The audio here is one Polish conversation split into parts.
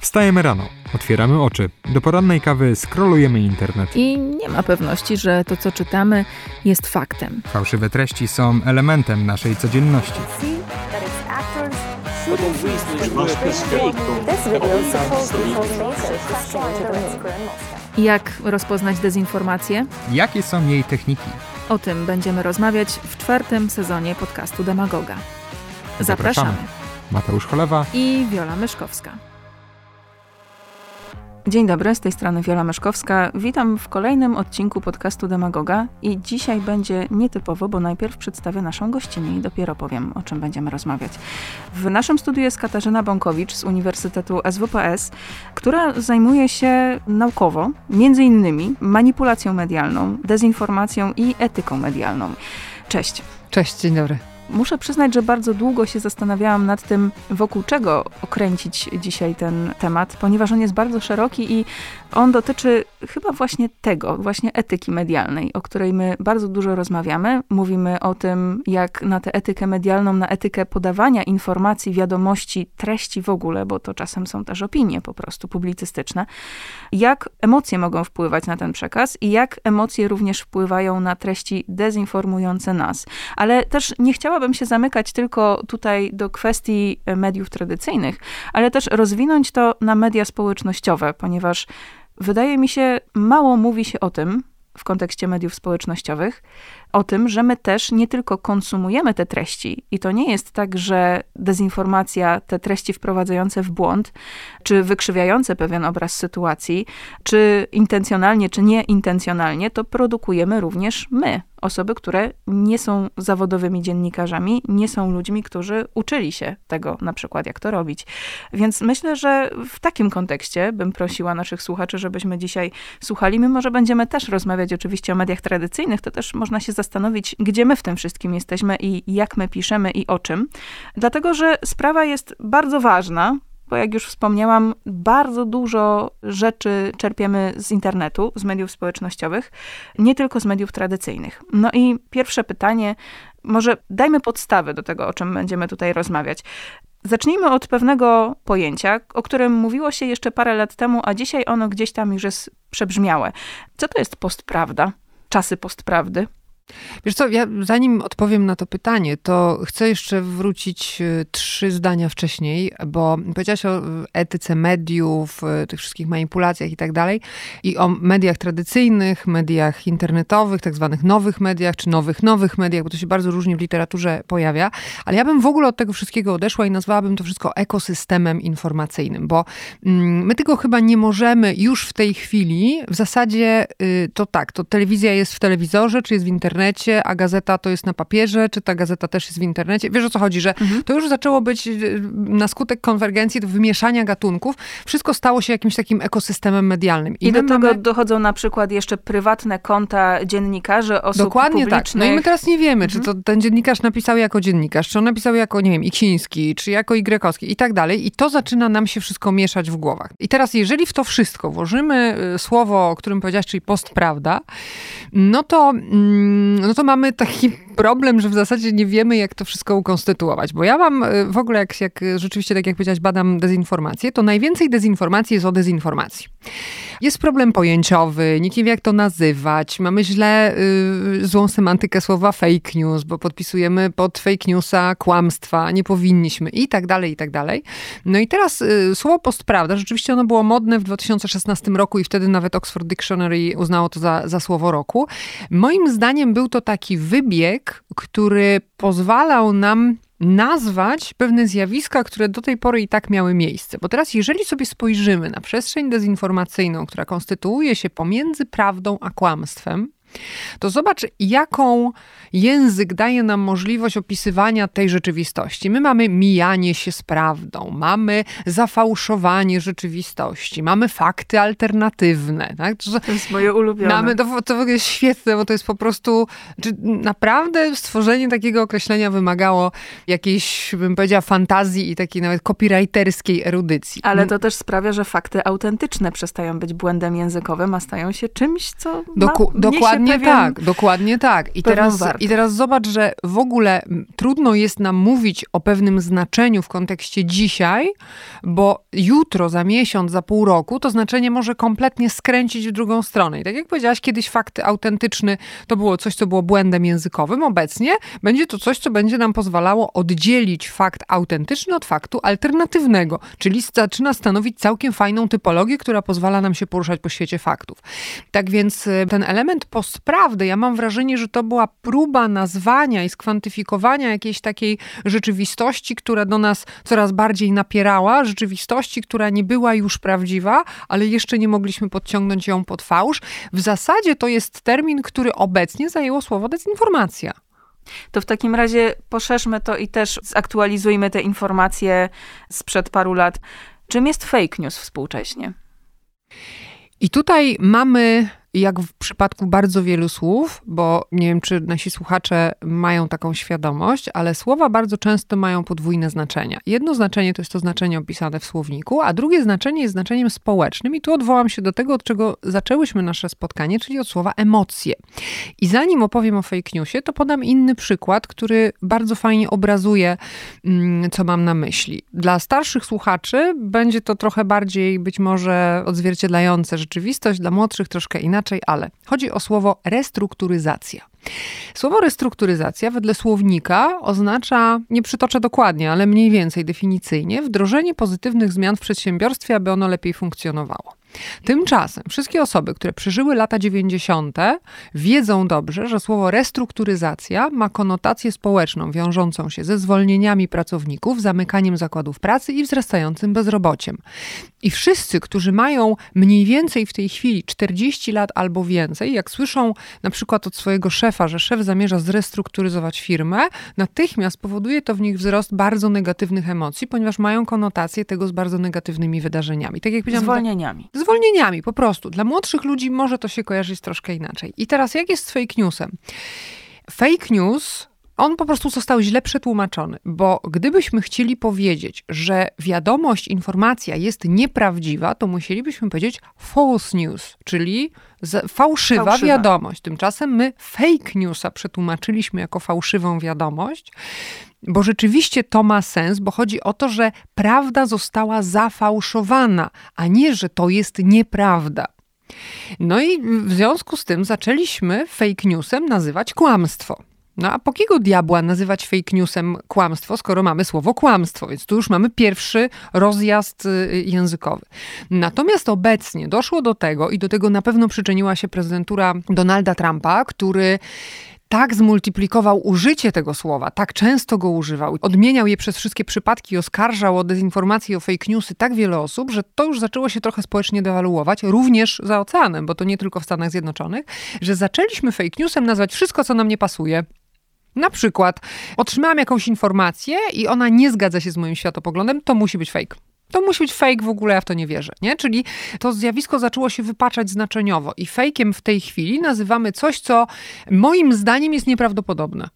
Wstajemy rano, otwieramy oczy, do porannej kawy scrollujemy internet. I nie ma pewności, że to, co czytamy, jest faktem. Fałszywe treści są elementem naszej codzienności. Jak rozpoznać dezinformację? Jakie są jej techniki? O tym będziemy rozmawiać w czwartym sezonie podcastu Demagoga. Zapraszamy. Zapraszamy. Mateusz Cholewa. I Wiola Myszkowska. Dzień dobry, z tej strony Wiola Myszkowska. Witam w kolejnym odcinku podcastu Demagoga i dzisiaj będzie nietypowo, bo najpierw przedstawię naszą gościnę i dopiero powiem, o czym będziemy rozmawiać. W naszym studiu jest Katarzyna Bąkowicz z Uniwersytetu SWPS, która zajmuje się naukowo, między innymi manipulacją medialną, dezinformacją i etyką medialną. Cześć. Cześć, dzień dobry. Muszę przyznać, że bardzo długo się zastanawiałam nad tym, wokół czego okręcić dzisiaj ten temat, ponieważ on jest bardzo szeroki i on dotyczy chyba właśnie tego, właśnie etyki medialnej, o której my bardzo dużo rozmawiamy. Mówimy o tym, jak na tę etykę medialną, na etykę podawania informacji, wiadomości, treści w ogóle, bo to czasem są też opinie po prostu publicystyczne, jak emocje mogą wpływać na ten przekaz i jak emocje również wpływają na treści dezinformujące nas. Ale też nie chciałabym się zamykać tylko tutaj do kwestii mediów tradycyjnych, ale też rozwinąć to na media społecznościowe, ponieważ wydaje mi się, mało mówi się o tym w kontekście mediów społecznościowych, o tym, że my też nie tylko konsumujemy te treści i to nie jest tak, że dezinformacja, te treści wprowadzające w błąd, czy wykrzywiające pewien obraz sytuacji, czy intencjonalnie, czy nieintencjonalnie, to produkujemy również my, osoby, które nie są zawodowymi dziennikarzami, nie są ludźmi, którzy uczyli się tego na przykład, jak to robić. Więc myślę, że w takim kontekście bym prosiła naszych słuchaczy, żebyśmy dzisiaj słuchali, mimo że będziemy też rozmawiać oczywiście o mediach tradycyjnych, to też można się zastanowić, gdzie my w tym wszystkim jesteśmy i jak my piszemy i o czym. Dlatego, że sprawa jest bardzo ważna, bo jak już wspomniałam, bardzo dużo rzeczy czerpiemy z internetu, z mediów społecznościowych, nie tylko z mediów tradycyjnych. No i pierwsze pytanie, może dajmy podstawy do tego, o czym będziemy tutaj rozmawiać. Zacznijmy od pewnego pojęcia, o którym mówiło się jeszcze parę lat temu, a dzisiaj ono gdzieś tam już jest przebrzmiałe. Co to jest postprawda? Czasy postprawdy? Wiesz co, ja zanim odpowiem na to pytanie, to chcę jeszcze wrócić e, trzy zdania wcześniej, bo powiedziałaś o etyce mediów, e, tych wszystkich manipulacjach i tak dalej, i o mediach tradycyjnych, mediach internetowych, tak zwanych nowych mediach, czy nowych, nowych mediach, bo to się bardzo różnie w literaturze pojawia, ale ja bym w ogóle od tego wszystkiego odeszła i nazwałabym to wszystko ekosystemem informacyjnym, bo mm, my tego chyba nie możemy już w tej chwili, w zasadzie y, to tak, to telewizja jest w telewizorze, czy jest w internecie, internecie, a gazeta to jest na papierze, czy ta gazeta też jest w internecie. Wiesz o co chodzi, że mhm. to już zaczęło być y, na skutek konwergencji, wymieszania gatunków, wszystko stało się jakimś takim ekosystemem medialnym. I, I do tego mamy... dochodzą na przykład jeszcze prywatne konta dziennikarzy, osób Dokładnie publicznych. tak. No i my teraz nie wiemy, mhm. czy to ten dziennikarz napisał jako dziennikarz, czy on napisał jako, nie wiem, Iksiński, czy jako Ygrekowski i tak dalej. I to zaczyna nam się wszystko mieszać w głowach. I teraz, jeżeli w to wszystko włożymy y, słowo, o którym powiedziałaś, czyli postprawda, no to mm, no to mamy taki problem, że w zasadzie nie wiemy, jak to wszystko ukonstytuować. Bo ja mam e, w ogóle, jak, jak rzeczywiście, tak jak powiedziałaś, badam dezinformację, to najwięcej dezinformacji jest o dezinformacji. Jest problem pojęciowy, nikt nie wie, jak to nazywać. Mamy źle y, złą semantykę słowa fake news, bo podpisujemy pod fake newsa kłamstwa, nie powinniśmy i tak dalej, i tak dalej. No i teraz y, słowo postprawda, rzeczywiście ono było modne w 2016 roku i wtedy nawet Oxford Dictionary uznało to za, za słowo roku. Moim zdaniem był to taki wybieg, który pozwalał nam nazwać pewne zjawiska, które do tej pory i tak miały miejsce. Bo teraz, jeżeli sobie spojrzymy na przestrzeń dezinformacyjną, która konstytuuje się pomiędzy prawdą a kłamstwem, to zobacz, jaką język daje nam możliwość opisywania tej rzeczywistości. My mamy mijanie się z prawdą, mamy zafałszowanie rzeczywistości, mamy fakty alternatywne. Tak? To, to jest moje ulubione. Mamy, to, to jest świetne, bo to jest po prostu, czy naprawdę stworzenie takiego określenia wymagało jakiejś, bym powiedziała, fantazji i takiej nawet copywriterskiej erudycji. Ale to też sprawia, że fakty autentyczne przestają być błędem językowym, a stają się czymś, co Doku, ma, dokładnie dokładnie pewien, tak, dokładnie tak. I teraz, wartość. I teraz zobacz, że w ogóle trudno jest nam mówić o pewnym znaczeniu w kontekście dzisiaj, bo jutro, za miesiąc, za pół roku to znaczenie może kompletnie skręcić w drugą stronę. I tak jak powiedziałaś, kiedyś fakt autentyczny to było coś, co było błędem językowym. Obecnie będzie to coś, co będzie nam pozwalało oddzielić fakt autentyczny od faktu alternatywnego, czyli zaczyna stanowić całkiem fajną typologię, która pozwala nam się poruszać po świecie faktów. Tak więc y, ten element postprawdy, ja mam wrażenie, że to była próba nazwania i skwantyfikowania jakiejś takiej rzeczywistości, która do nas coraz bardziej napierała, rzeczywistości, która nie była już prawdziwa, ale jeszcze nie mogliśmy podciągnąć ją pod fałsz. W zasadzie to jest termin, który obecnie zajęło słowo dezinformacja. To w takim razie poszerzmy to i też zaktualizujmy te informacje sprzed paru lat. Czym jest fake news współcześnie? I tutaj mamy, jak w przypadku bardzo wielu słów, bo nie wiem, czy nasi słuchacze mają taką świadomość, ale słowa bardzo często mają podwójne znaczenia. Jedno znaczenie to jest to znaczenie opisane w słowniku, a drugie znaczenie jest znaczeniem społecznym. I tu odwołam się do tego, od czego zaczęłyśmy nasze spotkanie, czyli od słowa emocje. I zanim opowiem o fake newsie, to podam inny przykład, który bardzo fajnie obrazuje, mm, co mam na myśli. Dla starszych słuchaczy będzie to trochę bardziej być może odzwierciedlające rzeczywistość, dla młodszych troszkę inaczej, ale chodzi o słowo restrukturyzacja. Słowo restrukturyzacja wedle słownika oznacza, nie przytoczę dokładnie, ale mniej więcej definicyjnie, wdrożenie pozytywnych zmian w przedsiębiorstwie, aby ono lepiej funkcjonowało. Tymczasem wszystkie osoby, które przeżyły lata 90., wiedzą dobrze, że słowo restrukturyzacja ma konotację społeczną wiążącą się ze zwolnieniami pracowników, zamykaniem zakładów pracy i wzrastającym bezrobociem. I wszyscy, którzy mają mniej więcej w tej chwili 40 lat albo więcej, jak słyszą na przykład od swojego szefa, że szef zamierza zrestrukturyzować firmę, natychmiast powoduje to w nich wzrost bardzo negatywnych emocji, ponieważ mają konotację tego z bardzo negatywnymi wydarzeniami. Tak jak powiedziałam, Zwolnieniami. Zwolnieniami po prostu. Dla młodszych ludzi może to się kojarzyć troszkę inaczej. I teraz jak jest z fake newsem? Fake news on po prostu został źle przetłumaczony, bo gdybyśmy chcieli powiedzieć, że wiadomość, informacja jest nieprawdziwa, to musielibyśmy powiedzieć false news, czyli fałszywa, Fałszywa. wiadomość. Tymczasem my fake newsa przetłumaczyliśmy jako fałszywą wiadomość, bo rzeczywiście to ma sens, bo chodzi o to, że prawda została zafałszowana, a nie, że to jest nieprawda. No i w związku z tym zaczęliśmy fake newsem nazywać kłamstwo. No a po kiego diabła nazywać fake newsem kłamstwo, skoro mamy słowo kłamstwo? Więc tu już mamy pierwszy rozjazd y, językowy. Natomiast obecnie doszło do tego, i do tego na pewno przyczyniła się prezydentura Donalda Trumpa, który tak zmultiplikował użycie tego słowa, tak często go używał, odmieniał je przez wszystkie przypadki oskarżał o dezinformację, o fake newsy tak wiele osób, że to już zaczęło się trochę społecznie dewaluować, również za oceanem, bo to nie tylko w Stanach Zjednoczonych, że zaczęliśmy fake newsem nazwać wszystko, co nam nie pasuje. Na przykład otrzymałam jakąś informację i ona nie zgadza się z moim światopoglądem, to musi być fake. To musi być fake, w ogóle ja w to nie wierzę, nie? Czyli to zjawisko zaczęło się wypaczać znaczeniowo i fejkiem w tej chwili nazywamy coś, co moim zdaniem jest nieprawdopodobne.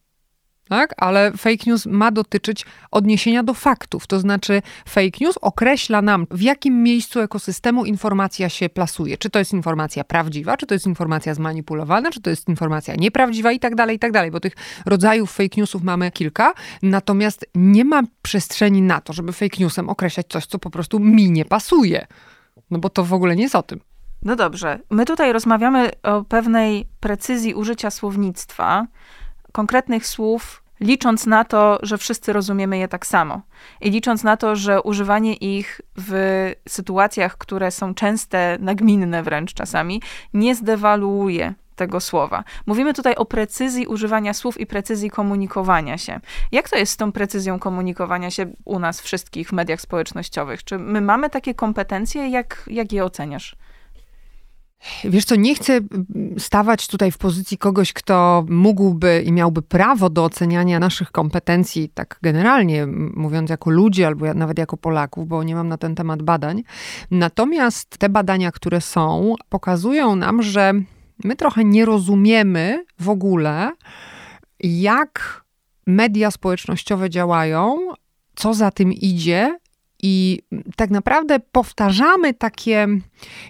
Tak? Ale fake news ma dotyczyć odniesienia do faktów. To znaczy, fake news określa nam, w jakim miejscu ekosystemu informacja się plasuje. Czy to jest informacja prawdziwa, czy to jest informacja zmanipulowana, czy to jest informacja nieprawdziwa i tak dalej, i tak dalej. Bo tych rodzajów fake newsów mamy kilka. Natomiast nie ma przestrzeni na to, żeby fake newsem określać coś, co po prostu mi nie pasuje. No bo to w ogóle nie jest o tym. No dobrze. My tutaj rozmawiamy o pewnej precyzji użycia słownictwa, konkretnych słów, licząc na to, że wszyscy rozumiemy je tak samo. I licząc na to, że używanie ich w sytuacjach, które są częste, nagminne wręcz czasami, nie zdewaluuje tego słowa. Mówimy tutaj o precyzji używania słów i precyzji komunikowania się. Jak to jest z tą precyzją komunikowania się u nas wszystkich w mediach społecznościowych? Czy my mamy takie kompetencje? Jak, jak je oceniasz? Wiesz co, nie chcę stawać tutaj w pozycji kogoś, kto mógłby i miałby prawo do oceniania naszych kompetencji, tak generalnie mówiąc jako ludzi albo nawet jako Polaków, bo nie mam na ten temat badań. Natomiast te badania, które są, pokazują nam, że my trochę nie rozumiemy w ogóle, jak media społecznościowe działają, co za tym idzie I tak naprawdę powtarzamy takie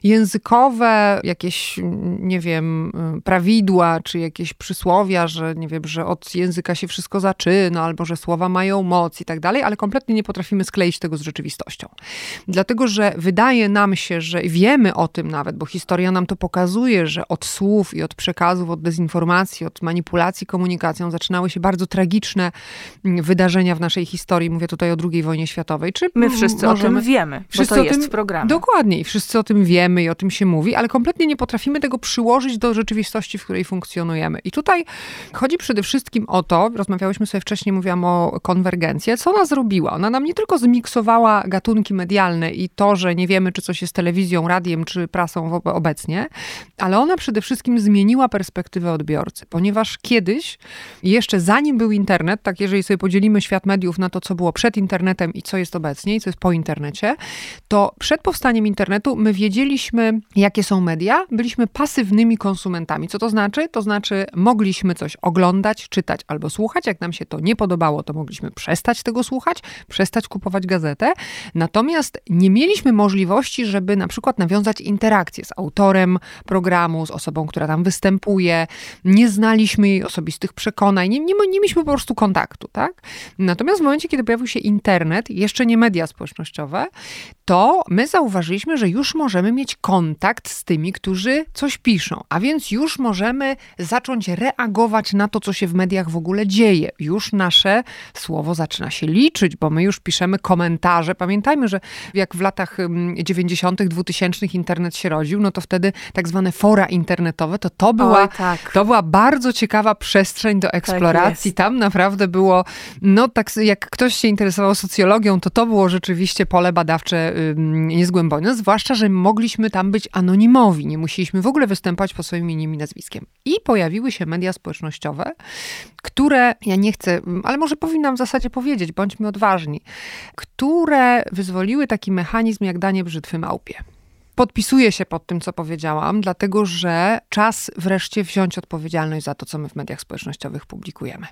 językowe jakieś, nie wiem, prawidła, czy jakieś przysłowia, że nie wiem, że od języka się wszystko zaczyna, albo że słowa mają moc i tak dalej, ale kompletnie nie potrafimy skleić tego z rzeczywistością. Dlatego, że wydaje nam się, że wiemy o tym nawet, bo historia nam to pokazuje, że od słów i od przekazów, od dezinformacji, od manipulacji komunikacją zaczynały się bardzo tragiczne mm, wydarzenia w naszej historii. Mówię tutaj o II wojnie światowej. Czy My wszyscy możemy, o tym wiemy, wszyscy bo to jest w programie. Dokładnie i wszyscy o tym wiemy i o tym się mówi, ale kompletnie nie potrafimy tego przyłożyć do rzeczywistości, w której funkcjonujemy. I tutaj chodzi przede wszystkim o to, rozmawiałyśmy sobie wcześniej, mówiłam o konwergencji, co ona zrobiła? Ona nam nie tylko zmiksowała gatunki medialne i to, że nie wiemy, czy coś jest telewizją, radiem, czy prasą obecnie, ale ona przede wszystkim zmieniła perspektywę odbiorcy, ponieważ kiedyś, jeszcze zanim był internet, tak jeżeli sobie podzielimy świat mediów na to, co było przed internetem i co jest obecnie i co jest po internecie, to przed powstaniem internetu my wiedzieliśmy, jakie są media, byliśmy pasywnymi konsumentami. Co to znaczy? To znaczy mogliśmy coś oglądać, czytać albo słuchać. Jak nam się to nie podobało, to mogliśmy przestać tego słuchać, przestać kupować gazetę. Natomiast nie mieliśmy możliwości, żeby na przykład nawiązać interakcję z autorem programu, z osobą, która tam występuje. Nie znaliśmy jej osobistych przekonań, nie, nie, nie mieliśmy po prostu kontaktu, tak? Natomiast w momencie, kiedy pojawił się internet, jeszcze nie media społecznościowe, to my zauważyliśmy, że już możemy mieć kontakt z tymi, którzy coś piszą, a więc już możemy zacząć reagować na to, co się w mediach w ogóle dzieje. Już nasze słowo zaczyna się liczyć, bo my już piszemy komentarze. Pamiętajmy, że jak w latach 90., 2000 internet się rodził, no to wtedy tak zwane fora internetowe, to to była, tak. to była bardzo ciekawa przestrzeń do tak eksploracji. Tak Tam naprawdę było, no tak jak ktoś się interesował socjologią, to to było rzeczywiście pole badawcze niezgłębione, zwłaszcza, że mogliśmy tam być anonimowi, nie musieliśmy w ogóle występować po swoim imieniem i nazwiskiem. I pojawiły się media społecznościowe, które, ja nie chcę, ale może powinnam w zasadzie powiedzieć, bądźmy odważni, które wyzwoliły taki mechanizm jak danie brzytwy małpie. Podpisuję się pod tym, co powiedziałam, dlatego że czas wreszcie wziąć odpowiedzialność za to, co my w mediach społecznościowych publikujemy.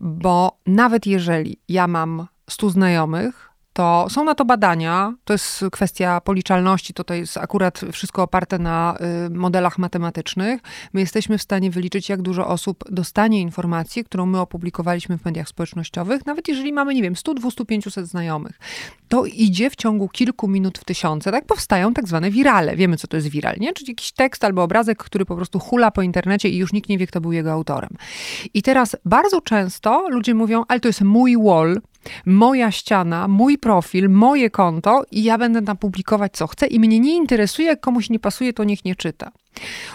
Bo nawet jeżeli ja mam 100 znajomych, to są na to badania. To jest kwestia policzalności, to, to jest akurat wszystko oparte na y, modelach matematycznych. My jesteśmy w stanie wyliczyć, jak dużo osób dostanie informacji, którą my opublikowaliśmy w mediach społecznościowych, nawet jeżeli mamy, nie wiem, 100, 200, 500 znajomych. To idzie w ciągu kilku minut w tysiące. Tak powstają tak zwane wirale. Wiemy, co to jest viral, nie? Czyli jakiś tekst albo obrazek, który po prostu hula po internecie i już nikt nie wie, kto był jego autorem. I teraz bardzo często ludzie mówią, ale to jest mój wall, moja ściana, mój profil, moje konto i ja będę tam publikować co chcę i mnie nie interesuje, jak komuś nie pasuje, to niech nie czyta.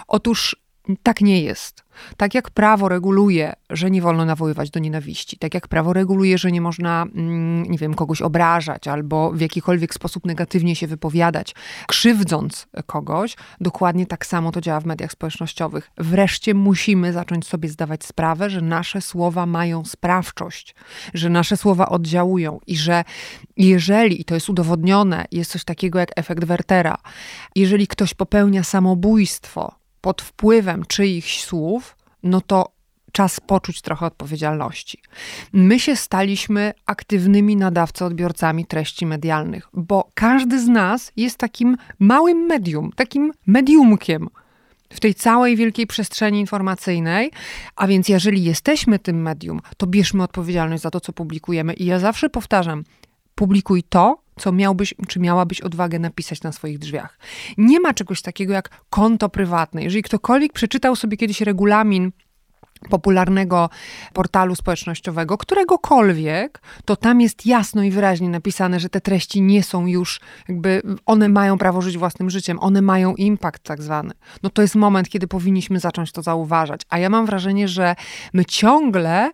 Otóż tak nie jest. Tak jak prawo reguluje, że nie wolno nawoływać do nienawiści, tak jak prawo reguluje, że nie można, mm, nie wiem, kogoś obrażać albo w jakikolwiek sposób negatywnie się wypowiadać, krzywdząc kogoś, dokładnie tak samo to działa w mediach społecznościowych. Wreszcie musimy zacząć sobie zdawać sprawę, że nasze słowa mają sprawczość, że nasze słowa oddziałują i że jeżeli, i to jest udowodnione, jest coś takiego jak efekt Wertera, jeżeli ktoś popełnia samobójstwo, pod wpływem czyichś słów, no to czas poczuć trochę odpowiedzialności. My się staliśmy aktywnymi nadawco-odbiorcami treści medialnych, bo każdy z nas jest takim małym medium, takim mediumkiem w tej całej wielkiej przestrzeni informacyjnej. A więc, jeżeli jesteśmy tym medium, to bierzmy odpowiedzialność za to, co publikujemy. I ja zawsze powtarzam: publikuj to, co miałbyś, czy miałabyś odwagę napisać na swoich drzwiach. Nie ma czegoś takiego jak konto prywatne. Jeżeli ktokolwiek przeczytał sobie kiedyś regulamin popularnego portalu społecznościowego, któregokolwiek, to tam jest jasno i wyraźnie napisane, że te treści nie są już, jakby one mają prawo żyć własnym życiem, one mają impact tak zwany. No to jest moment, kiedy powinniśmy zacząć to zauważać. A ja mam wrażenie, że my ciągle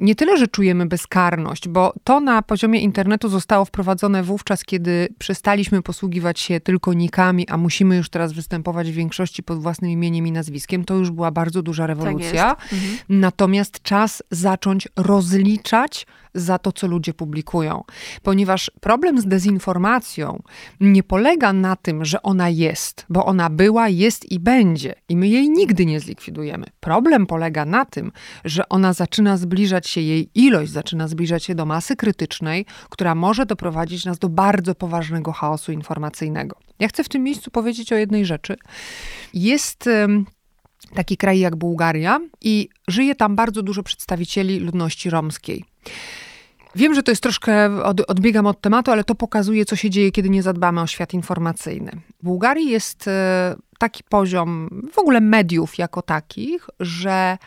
nie tyle, że czujemy bezkarność, bo to na poziomie internetu zostało wprowadzone wówczas, kiedy przestaliśmy posługiwać się tylko nikami, a musimy już teraz występować w większości pod własnym imieniem i nazwiskiem. To już była bardzo duża rewolucja Tak mhm. Natomiast czas zacząć rozliczać za to, co ludzie publikują. Ponieważ problem z dezinformacją nie polega na tym, że ona jest, bo ona była, jest i będzie, i my jej nigdy nie zlikwidujemy. Problem polega na tym, że ona zaczyna zbliżać się, jej ilość zaczyna zbliżać się do masy krytycznej, która może doprowadzić nas do bardzo poważnego chaosu informacyjnego. Ja chcę w tym miejscu powiedzieć o jednej rzeczy. Jest taki kraj jak Bułgaria i żyje tam bardzo dużo przedstawicieli ludności romskiej. Wiem, że to jest troszkę, od, odbiegam od tematu, ale to pokazuje, co się dzieje, kiedy nie zadbamy o świat informacyjny. W Bułgarii jest e, taki poziom w ogóle mediów jako takich, że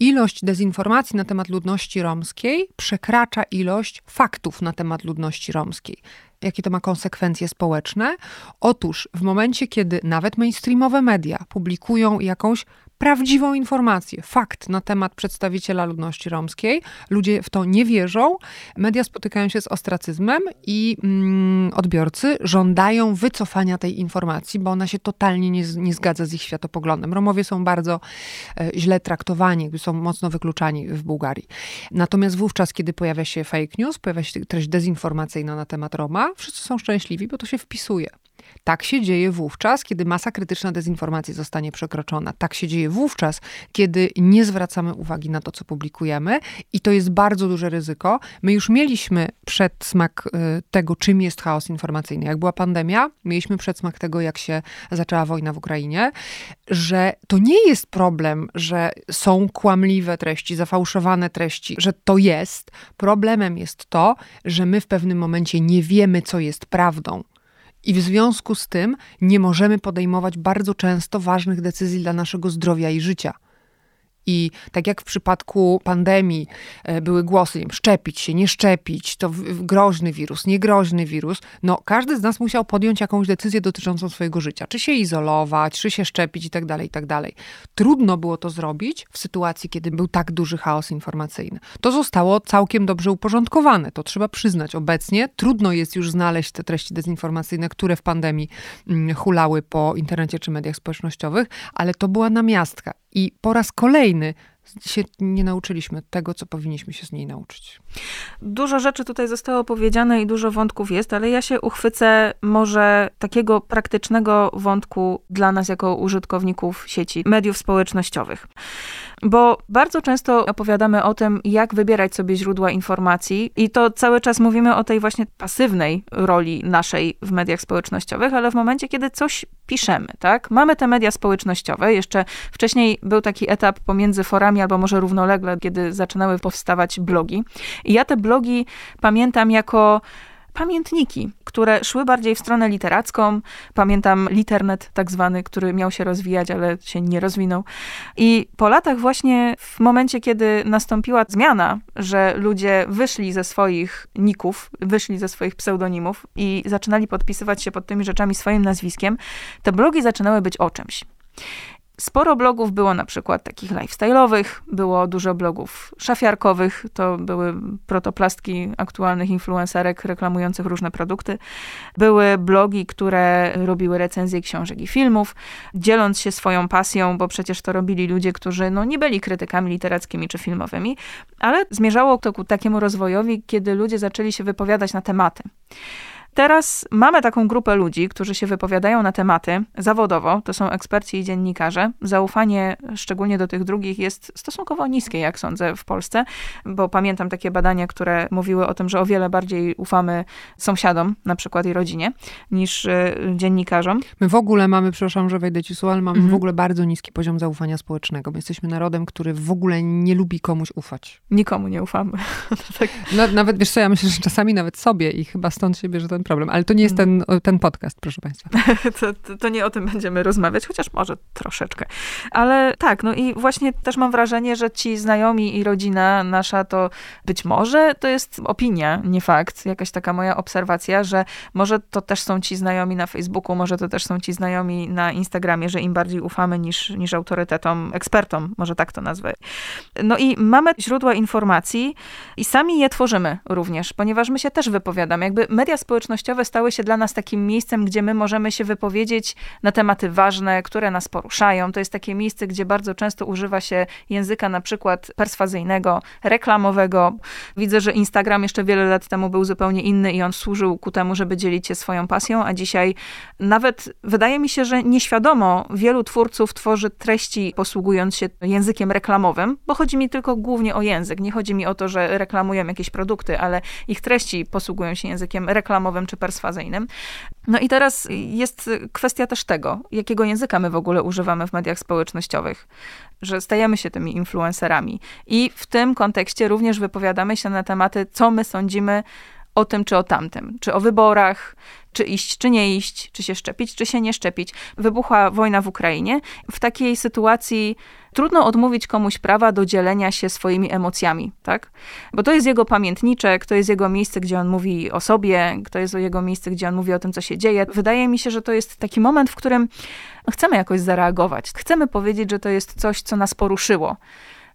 ilość dezinformacji na temat ludności romskiej przekracza ilość faktów na temat ludności romskiej. Jakie to ma konsekwencje społeczne? Otóż w momencie, kiedy nawet mainstreamowe media publikują jakąś prawdziwą informację, fakt na temat przedstawiciela ludności romskiej. Ludzie w to nie wierzą. Media spotykają się z ostracyzmem i mm, odbiorcy żądają wycofania tej informacji, bo ona się totalnie nie, nie zgadza z ich światopoglądem. Romowie są bardzo e, źle traktowani, są mocno wykluczani w Bułgarii. Natomiast wówczas, kiedy pojawia się fake news, pojawia się treść dezinformacyjna na temat Roma, wszyscy są szczęśliwi, bo to się wpisuje. Tak się dzieje wówczas, kiedy masa krytyczna dezinformacji zostanie przekroczona. Tak się dzieje wówczas, kiedy nie zwracamy uwagi na to, co publikujemy, i to jest bardzo duże ryzyko. My już mieliśmy przedsmak y, tego, czym jest chaos informacyjny. Jak była pandemia, mieliśmy przedsmak tego, jak się zaczęła wojna w Ukrainie, że to nie jest problem, że są kłamliwe treści, zafałszowane treści, że to jest. Problemem jest to, że my w pewnym momencie nie wiemy, co jest prawdą. I w związku z tym nie możemy podejmować bardzo często ważnych decyzji dla naszego zdrowia i życia. I tak jak w przypadku pandemii e, były głosy, nie wiem, szczepić się, nie szczepić, to groźny wirus, niegroźny wirus, no każdy z nas musiał podjąć jakąś decyzję dotyczącą swojego życia. Czy się izolować, czy się szczepić i tak dalej, i tak dalej. Trudno było to zrobić w sytuacji, kiedy był tak duży chaos informacyjny. To zostało całkiem dobrze uporządkowane, to trzeba przyznać. Obecnie trudno jest już znaleźć te treści dezinformacyjne, które w pandemii mm, hulały po internecie czy mediach społecznościowych, ale to była namiastka. I po raz kolejny się nie nauczyliśmy tego, co powinniśmy się z niej nauczyć. Dużo rzeczy tutaj zostało powiedziane i dużo wątków jest, ale ja się uchwycę może takiego praktycznego wątku dla nas jako użytkowników sieci mediów społecznościowych. Bo bardzo często opowiadamy o tym, jak wybierać sobie źródła informacji, i to cały czas mówimy o tej właśnie pasywnej roli naszej w mediach społecznościowych, ale w momencie, kiedy coś piszemy, tak? Mamy te media społecznościowe. Jeszcze wcześniej był taki etap pomiędzy forami, albo może równolegle, kiedy zaczynały powstawać blogi. I ja te blogi pamiętam jako pamiętniki, które szły bardziej w stronę literacką. Pamiętam Liternet tak zwany, który miał się rozwijać, ale się nie rozwinął. I po latach właśnie w momencie, kiedy nastąpiła zmiana, że ludzie wyszli ze swoich ników, wyszli ze swoich pseudonimów i zaczynali podpisywać się pod tymi rzeczami swoim nazwiskiem, te blogi zaczynały być o czymś. Sporo blogów było na przykład takich lifestyle'owych, było dużo blogów szafiarkowych, to były protoplastki aktualnych influencerek reklamujących różne produkty. Były blogi, które robiły recenzje książek i filmów, dzieląc się swoją pasją, bo przecież to robili ludzie, którzy no, nie byli krytykami literackimi czy filmowymi, ale zmierzało to ku takiemu rozwojowi, kiedy ludzie zaczęli się wypowiadać na tematy. Teraz mamy taką grupę ludzi, którzy się wypowiadają na tematy zawodowo, to są eksperci i dziennikarze. Zaufanie, szczególnie do tych drugich, jest stosunkowo niskie, jak sądzę, w Polsce, bo pamiętam takie badania, które mówiły o tym, że o wiele bardziej ufamy sąsiadom, na przykład i rodzinie, niż y, dziennikarzom. My w ogóle mamy, przepraszam, że wejdę ci słowo, ale mamy mhm. w ogóle bardzo niski poziom zaufania społecznego. My jesteśmy narodem, który w ogóle nie lubi komuś ufać. Nikomu nie ufamy. tak. no, nawet, wiesz co, ja myślę, że czasami nawet sobie i chyba stąd się bierze ten ten problem, ale to nie jest ten, ten podcast, proszę Państwa. to, to, to, nie o tym będziemy rozmawiać, chociaż może troszeczkę. Ale tak, no i właśnie też mam wrażenie, że ci znajomi i rodzina nasza to być może to jest opinia, nie fakt, jakaś taka moja obserwacja, że może to też są ci znajomi na Facebooku, może to też są ci znajomi na Instagramie, że im bardziej ufamy niż, niż autorytetom, ekspertom, może tak to nazwę. No i mamy źródła informacji i sami je tworzymy również, ponieważ my się też wypowiadamy. Jakby media społeczne społecznościowe stały się dla nas takim miejscem, gdzie my możemy się wypowiedzieć na tematy ważne, które nas poruszają. To jest takie miejsce, gdzie bardzo często używa się języka na przykład perswazyjnego, reklamowego. Widzę, że Instagram jeszcze wiele lat temu był zupełnie inny i on służył ku temu, żeby dzielić się swoją pasją, a dzisiaj nawet wydaje mi się, że nieświadomo wielu twórców tworzy treści posługując się językiem reklamowym, bo chodzi mi tylko głównie o język. Nie chodzi mi o to, że reklamują jakieś produkty, ale ich treści posługują się językiem reklamowym czy perswazyjnym. No i teraz jest kwestia też tego, jakiego języka my w ogóle używamy w mediach społecznościowych, że stajemy się tymi influencerami. I w tym kontekście również wypowiadamy się na tematy, co my sądzimy o tym czy o tamtym, czy o wyborach, czy iść, czy nie iść, czy się szczepić, czy się nie szczepić. Wybuchła wojna w Ukrainie. W takiej sytuacji trudno odmówić komuś prawa do dzielenia się swoimi emocjami, tak? Bo to jest jego pamiętniczek, to jest jego miejsce, gdzie on mówi o sobie, to jest jego miejsce, gdzie on mówi o tym, co się dzieje. Wydaje mi się, że to jest taki moment, w którym chcemy jakoś zareagować. Chcemy powiedzieć, że to jest coś, co nas poruszyło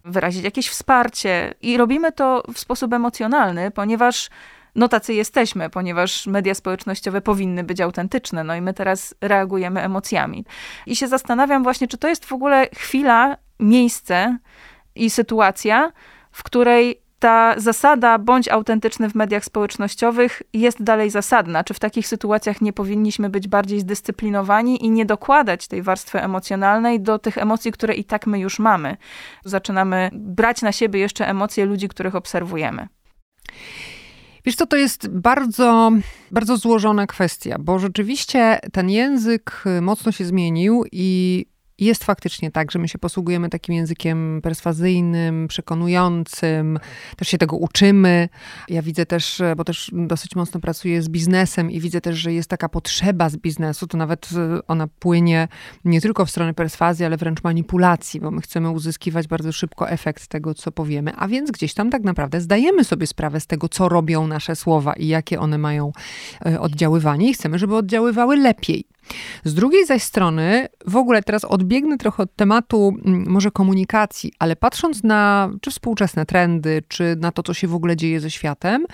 wyrazić jakieś wsparcie i robimy to w sposób emocjonalny, ponieważ no tacy jesteśmy, ponieważ media społecznościowe powinny być autentyczne, no i my teraz reagujemy emocjami. I się zastanawiam właśnie, czy to jest w ogóle chwila, miejsce i sytuacja, w której ta zasada bądź autentyczny w mediach społecznościowych jest dalej zasadna? Czy w takich sytuacjach nie powinniśmy być bardziej zdyscyplinowani i nie dokładać tej warstwy emocjonalnej do tych emocji, które i tak my już mamy? Zaczynamy brać na siebie jeszcze emocje ludzi, których obserwujemy. Wiesz co, to jest bardzo, bardzo złożona kwestia, bo rzeczywiście ten język mocno się zmienił i jest faktycznie tak, że my się posługujemy takim językiem perswazyjnym, przekonującym, też się tego uczymy. Ja widzę też, bo też dosyć mocno pracuję z biznesem i widzę też, że jest taka potrzeba z biznesu, to nawet ona płynie nie tylko w stronę perswazji, ale wręcz manipulacji, bo my chcemy uzyskiwać bardzo szybko efekt tego, co powiemy, a więc gdzieś tam tak naprawdę zdajemy sobie sprawę z tego, co robią nasze słowa i jakie one mają e, oddziaływanie i chcemy, żeby oddziaływały lepiej. Z drugiej zaś strony, w ogóle teraz odbiegnę trochę od tematu mm, może komunikacji, ale patrząc na czy współczesne trendy, czy na to, co się w ogóle dzieje ze światem,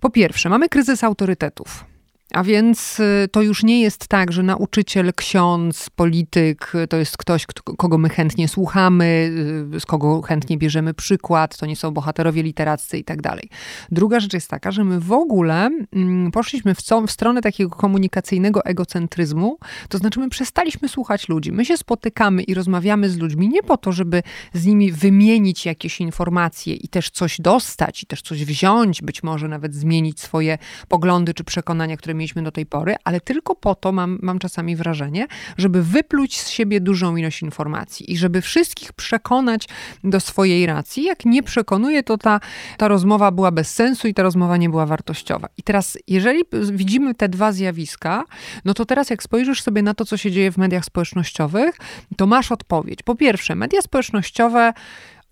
po pierwsze, mamy kryzys autorytetów. A więc y, to już nie jest tak, że nauczyciel, ksiądz, polityk to jest ktoś, kogo my chętnie słuchamy, y, z kogo chętnie bierzemy przykład, to nie są bohaterowie literaccy i tak dalej. Druga rzecz jest taka, że my w ogóle mm, poszliśmy w, co, w stronę takiego komunikacyjnego egocentryzmu, to znaczy my przestaliśmy słuchać ludzi. My się spotykamy i rozmawiamy z ludźmi nie po to, żeby z nimi wymienić jakieś informacje i też coś dostać, i też coś wziąć, być może nawet zmienić swoje poglądy czy przekonania, które mieliśmy do tej pory, ale tylko po to mam, mam czasami wrażenie, żeby wypluć z siebie dużą ilość informacji i żeby wszystkich przekonać do swojej racji. Jak nie przekonuje, to ta, ta rozmowa była bez sensu i ta rozmowa nie była wartościowa. I teraz, jeżeli widzimy te dwa zjawiska, no to teraz jak spojrzysz sobie na to, co się dzieje w mediach społecznościowych, to masz odpowiedź. Po pierwsze, media społecznościowe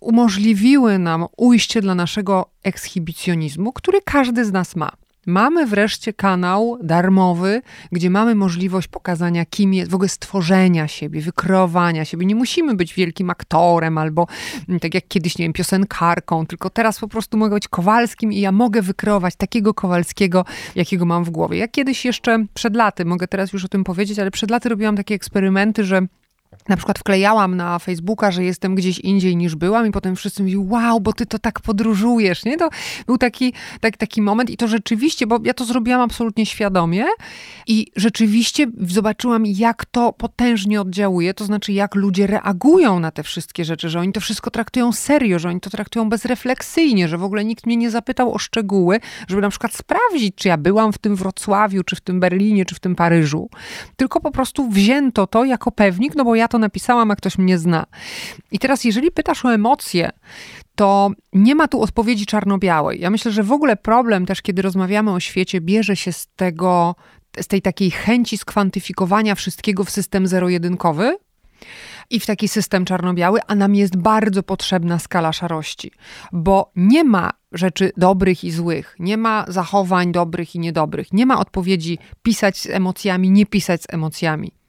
umożliwiły nam ujście dla naszego ekshibicjonizmu, który każdy z nas ma. Mamy wreszcie kanał darmowy, gdzie mamy możliwość pokazania, kim jest, w ogóle stworzenia siebie, wykreowania siebie. Nie musimy być wielkim aktorem albo mm, tak jak kiedyś, nie wiem, piosenkarką, tylko teraz po prostu mogę być Kowalskim i ja mogę wykreować takiego Kowalskiego, jakiego mam w głowie. Ja kiedyś jeszcze przed laty, mogę teraz już o tym powiedzieć, ale przed laty robiłam takie eksperymenty, że na przykład wklejałam na Facebooka, że jestem gdzieś indziej niż byłam i potem wszyscy mówili, wow, bo ty to tak podróżujesz, nie? To był taki, tak, taki moment i to rzeczywiście, bo ja to zrobiłam absolutnie świadomie i rzeczywiście zobaczyłam, jak to potężnie oddziałuje, to znaczy jak ludzie reagują na te wszystkie rzeczy, że oni to wszystko traktują serio, że oni to traktują bezrefleksyjnie, że w ogóle nikt mnie nie zapytał o szczegóły, żeby na przykład sprawdzić, czy ja byłam w tym Wrocławiu, czy w tym Berlinie, czy w tym Paryżu, tylko po prostu wzięto to jako pewnik, no bo ja to napisałam, a ktoś mnie zna. I teraz, jeżeli pytasz o emocje, to nie ma tu odpowiedzi czarno-białej. Ja myślę, że w ogóle problem też, kiedy rozmawiamy o świecie, bierze się z tego, z tej takiej chęci skwantyfikowania wszystkiego w system zero-jedynkowy i w taki system czarno-biały, a nam jest bardzo potrzebna skala szarości, bo nie ma rzeczy dobrych i złych, nie ma zachowań dobrych i niedobrych, nie ma odpowiedzi pisać z emocjami, nie pisać z emocjami.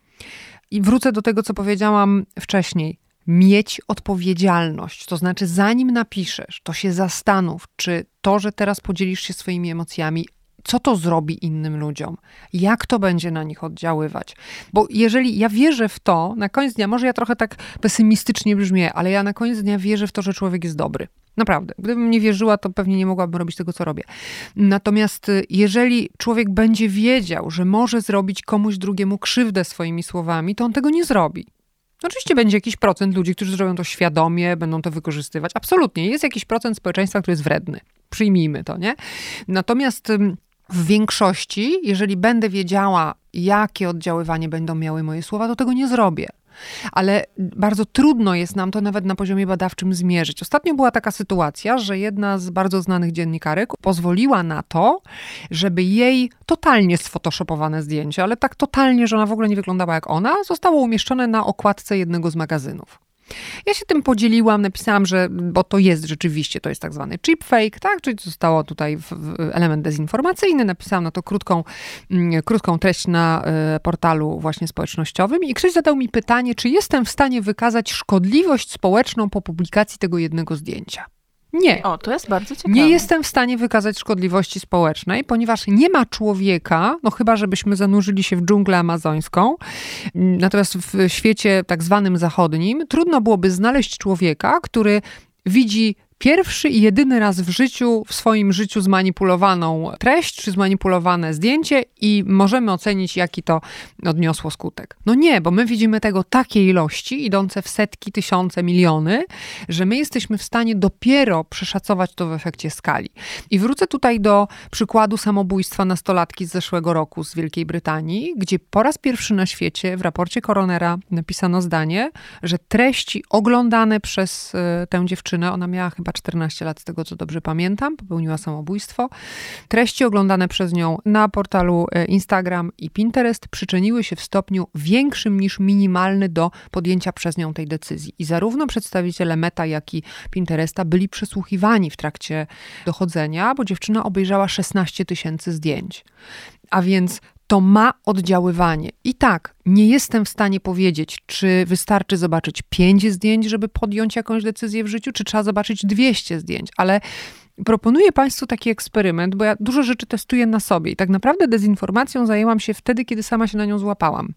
I wrócę do tego, co powiedziałam wcześniej. Mieć odpowiedzialność, to znaczy, zanim napiszesz, to się zastanów, czy to, że teraz podzielisz się swoimi emocjami, co to zrobi innym ludziom, jak to będzie na nich oddziaływać. Bo jeżeli ja wierzę w to, na koniec dnia, może ja trochę tak pesymistycznie brzmię, ale ja na koniec dnia wierzę w to, że człowiek jest dobry. Naprawdę. Gdybym nie wierzyła, to pewnie nie mogłabym robić tego, co robię. Natomiast y, jeżeli człowiek będzie wiedział, że może zrobić komuś drugiemu krzywdę swoimi słowami, to on tego nie zrobi. Oczywiście będzie jakiś procent ludzi, którzy zrobią to świadomie, będą to wykorzystywać. Absolutnie. Jest jakiś procent społeczeństwa, który jest wredny. Przyjmijmy to, nie? Natomiast w większości, jeżeli będę wiedziała, jakie oddziaływanie będą miały moje słowa, to tego nie zrobię ale bardzo trudno jest nam to nawet na poziomie badawczym zmierzyć. Ostatnio była taka sytuacja, że jedna z bardzo znanych dziennikarek pozwoliła na to, żeby jej totalnie sfotoshopowane zdjęcie, ale tak totalnie, że ona w ogóle nie wyglądała jak ona, zostało umieszczone na okładce jednego z magazynów. Ja się tym podzieliłam, napisałam, że, bo to jest rzeczywiście, to jest tak zwany cheap fake, tak, czyli zostało tutaj element dezinformacyjny, napisałam na to krótką, mm, krótką treść na y, portalu właśnie społecznościowym i ktoś zadał mi pytanie, czy jestem w stanie wykazać szkodliwość społeczną po publikacji tego jednego zdjęcia. Nie. O, to jest bardzo ciekawe. Nie jestem w stanie wykazać szkodliwości społecznej, ponieważ nie ma człowieka, no chyba żebyśmy zanurzyli się w dżunglę amazońską. Natomiast w świecie tak zwanym zachodnim trudno byłoby znaleźć człowieka, który widzi pierwszy i jedyny raz w życiu, w swoim życiu zmanipulowaną treść czy zmanipulowane zdjęcie i możemy ocenić, jaki to odniosło skutek. No nie, bo my widzimy tego takie ilości, idące w setki, tysiące, miliony, że my jesteśmy w stanie dopiero przeszacować to w efekcie skali. I wrócę tutaj do przykładu samobójstwa nastolatki z zeszłego roku z Wielkiej Brytanii, gdzie po raz pierwszy na świecie w raporcie koronera napisano zdanie, że treści oglądane przez y, tę dziewczynę, ona miała chyba 14 lat, z tego co dobrze pamiętam, popełniła samobójstwo. Treści oglądane przez nią na portalu e, Instagram i Pinterest przyczyniły się w stopniu większym niż minimalny do podjęcia przez nią tej decyzji. I zarówno przedstawiciele Meta, jak i Pinteresta byli przesłuchiwani w trakcie dochodzenia, bo dziewczyna obejrzała 16 tysięcy zdjęć. A więc to ma oddziaływanie. I tak, nie jestem w stanie powiedzieć, czy wystarczy zobaczyć 5 zdjęć, żeby podjąć jakąś decyzję w życiu, czy trzeba zobaczyć 200 zdjęć, ale proponuję Państwu taki eksperyment, bo ja dużo rzeczy testuję na sobie i tak naprawdę dezinformacją zajęłam się wtedy, kiedy sama się na nią złapałam.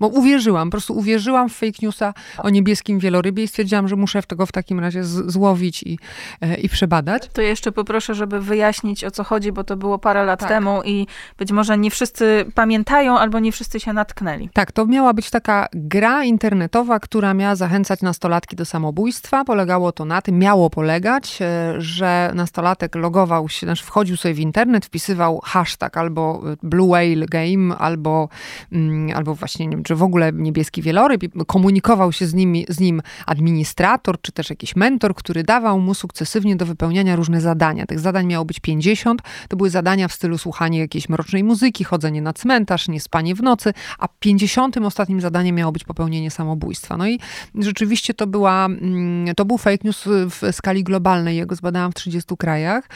Bo uwierzyłam, po prostu uwierzyłam w fake newsa o niebieskim wielorybie i stwierdziłam, że muszę tego w takim razie złowić i, e, i przebadać. To jeszcze poproszę, żeby wyjaśnić o co chodzi, bo to było parę lat tak. temu i być może nie wszyscy pamiętają albo nie wszyscy się natknęli. Tak, to miała być taka gra internetowa, która miała zachęcać nastolatki do samobójstwa. Polegało to na tym, miało polegać, e, że nastolatek logował się, znaczy wchodził sobie w internet, wpisywał hashtag albo Blue Whale Game, albo, mm, albo właśnie nie wiem, czy w ogóle niebieski wieloryb, komunikował się z, nimi, z nim administrator, czy też jakiś mentor, który dawał mu sukcesywnie do wypełniania różne zadania. Tych zadań miało być 50. To były zadania w stylu słuchanie jakiejś mrocznej muzyki, chodzenie na cmentarz, nie spanie w nocy, a 50. ostatnim zadaniem miało być popełnienie samobójstwa. No i rzeczywiście to była, mm, to był fake news w skali globalnej. Ja go zbadałam w 30 krajach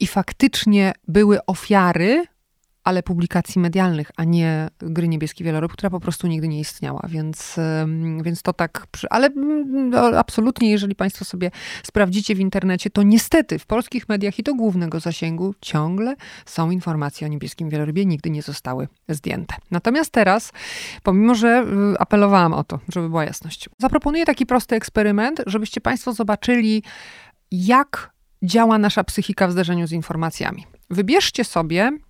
i faktycznie były ofiary ale publikacji medialnych, a nie gry Niebieski Wieloryb, która po prostu nigdy nie istniała, więc, więc to tak, ale no, absolutnie, jeżeli Państwo sobie sprawdzicie w internecie, to niestety w polskich mediach i to głównego zasięgu ciągle są informacje o Niebieskim Wielorybie, nigdy nie zostały zdjęte. Natomiast teraz, pomimo, że y, apelowałam o to, żeby była jasność, zaproponuję taki prosty eksperyment, żebyście Państwo zobaczyli, jak działa nasza psychika w zderzeniu z informacjami. Wybierzcie sobie Mm,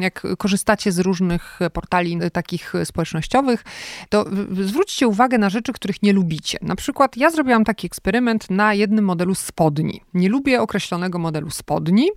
jak korzystacie z różnych portali y, takich społecznościowych, to zwróćcie uwagę na rzeczy, których nie lubicie. Na przykład ja zrobiłam taki eksperyment na jednym modelu spodni. Nie lubię określonego modelu spodni.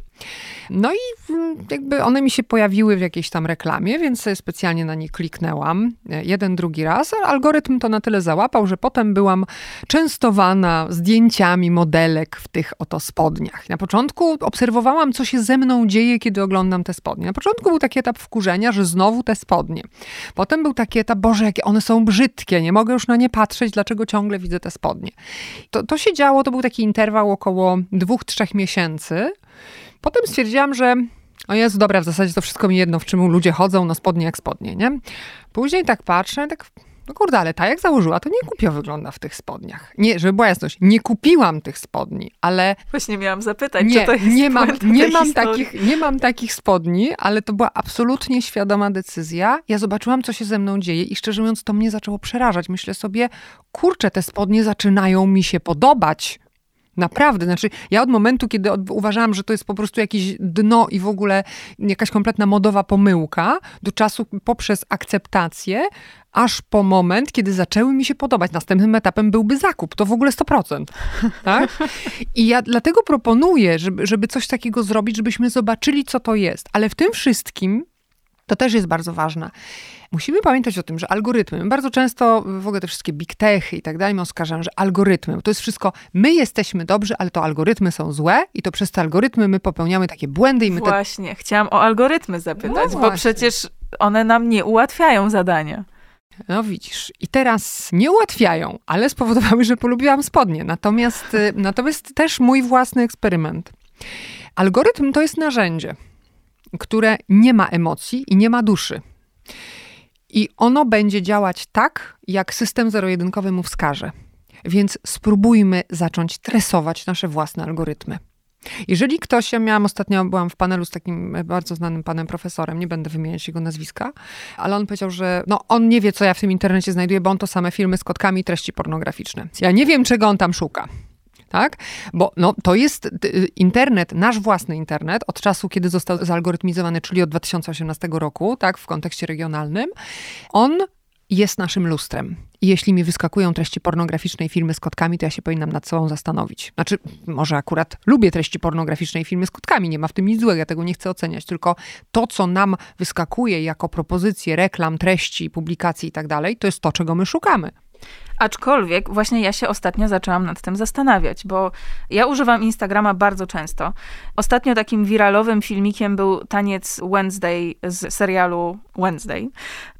No i jakby one mi się pojawiły w jakiejś tam reklamie, więc sobie specjalnie na nie kliknęłam e, jeden, drugi raz. Algorytm to na tyle załapał, że potem byłam częstowana zdjęciami modelek w tych oto spodniach. Na początku obserwowałam, co się ze mną dzieje, kiedy oglądam te spodnie. Na początku był taki etap wkurzenia, że znowu te spodnie. Potem był taki etap, Boże, jakie one są brzydkie, nie mogę już na nie patrzeć, dlaczego ciągle widzę te spodnie. To, to się działo, to był taki interwał około dwóch, trzech miesięcy. Potem stwierdziłam, że o jest dobra, w zasadzie to wszystko mi jedno, w czym ludzie chodzą, no spodnie jak spodnie, nie? Później tak patrzę, tak No kurde, ale ta jak założyła, to nie głupio wygląda w tych spodniach. Nie, żeby była jasność, nie kupiłam tych spodni, ale... Właśnie miałam zapytać, nie, czy to jest nie mam, nie mam, historii. takich, nie mam takich spodni, ale to była absolutnie świadoma decyzja. Ja zobaczyłam, co się ze mną dzieje i szczerze mówiąc, to mnie zaczęło przerażać. Myślę sobie, kurczę, te spodnie zaczynają mi się podobać. Naprawdę, znaczy ja od momentu, kiedy od, uważałam, że to jest po prostu jakieś dno i w ogóle jakaś kompletna modowa pomyłka, do czasu poprzez akceptację, aż po moment, kiedy zaczęły mi się podobać. Następnym etapem byłby zakup, to w ogóle 100%. Tak? I ja dlatego proponuję, żeby, żeby coś takiego zrobić, żebyśmy zobaczyli, co to jest. Ale w tym wszystkim to też jest bardzo ważne. Musimy pamiętać o tym, że algorytmy, my bardzo często w ogóle te wszystkie big techy i tak dalej, my oskarżamy, że algorytmy, to jest wszystko, my jesteśmy dobrzy, ale to algorytmy są złe i to przez te algorytmy my popełniamy takie błędy i my te... Właśnie, chciałam o algorytmy zapytać, No bo przecież one nam nie ułatwiają zadania. No widzisz. I teraz nie ułatwiają, ale spowodowały, że polubiłam spodnie. Natomiast, y, natomiast też mój własny eksperyment. Algorytm to jest narzędzie, które nie ma emocji i nie ma duszy. I ono będzie działać tak, jak system zero-jedynkowy mu wskaże. Więc spróbujmy zacząć tresować nasze własne algorytmy. Jeżeli ktoś, ja miałam ostatnio, byłam w panelu z takim bardzo znanym panem profesorem, nie będę wymieniać jego nazwiska, ale on powiedział, że no, on nie wie, co ja w tym internecie znajduję, bo on to same filmy z kotkami treści pornograficzne. Ja nie wiem, czego on tam szuka. Tak? Bo no, to jest internet, nasz własny internet, od czasu, kiedy został zalgorytmizowany, czyli od 2018 roku, tak, w kontekście regionalnym, on jest naszym lustrem. I jeśli mi wyskakują treści pornograficzne i filmy z kotkami, to ja się powinnam nad sobą zastanowić. Znaczy, może akurat lubię treści pornograficzne i filmy z kotkami, nie ma w tym nic złego, ja tego nie chcę oceniać, tylko to, co nam wyskakuje jako propozycje reklam, treści, publikacji i tak dalej, to jest to, czego my szukamy. Aczkolwiek właśnie ja się ostatnio zaczęłam nad tym zastanawiać, bo ja używam Instagrama bardzo często. Ostatnio takim wiralowym filmikiem był taniec Wednesday z serialu Wednesday.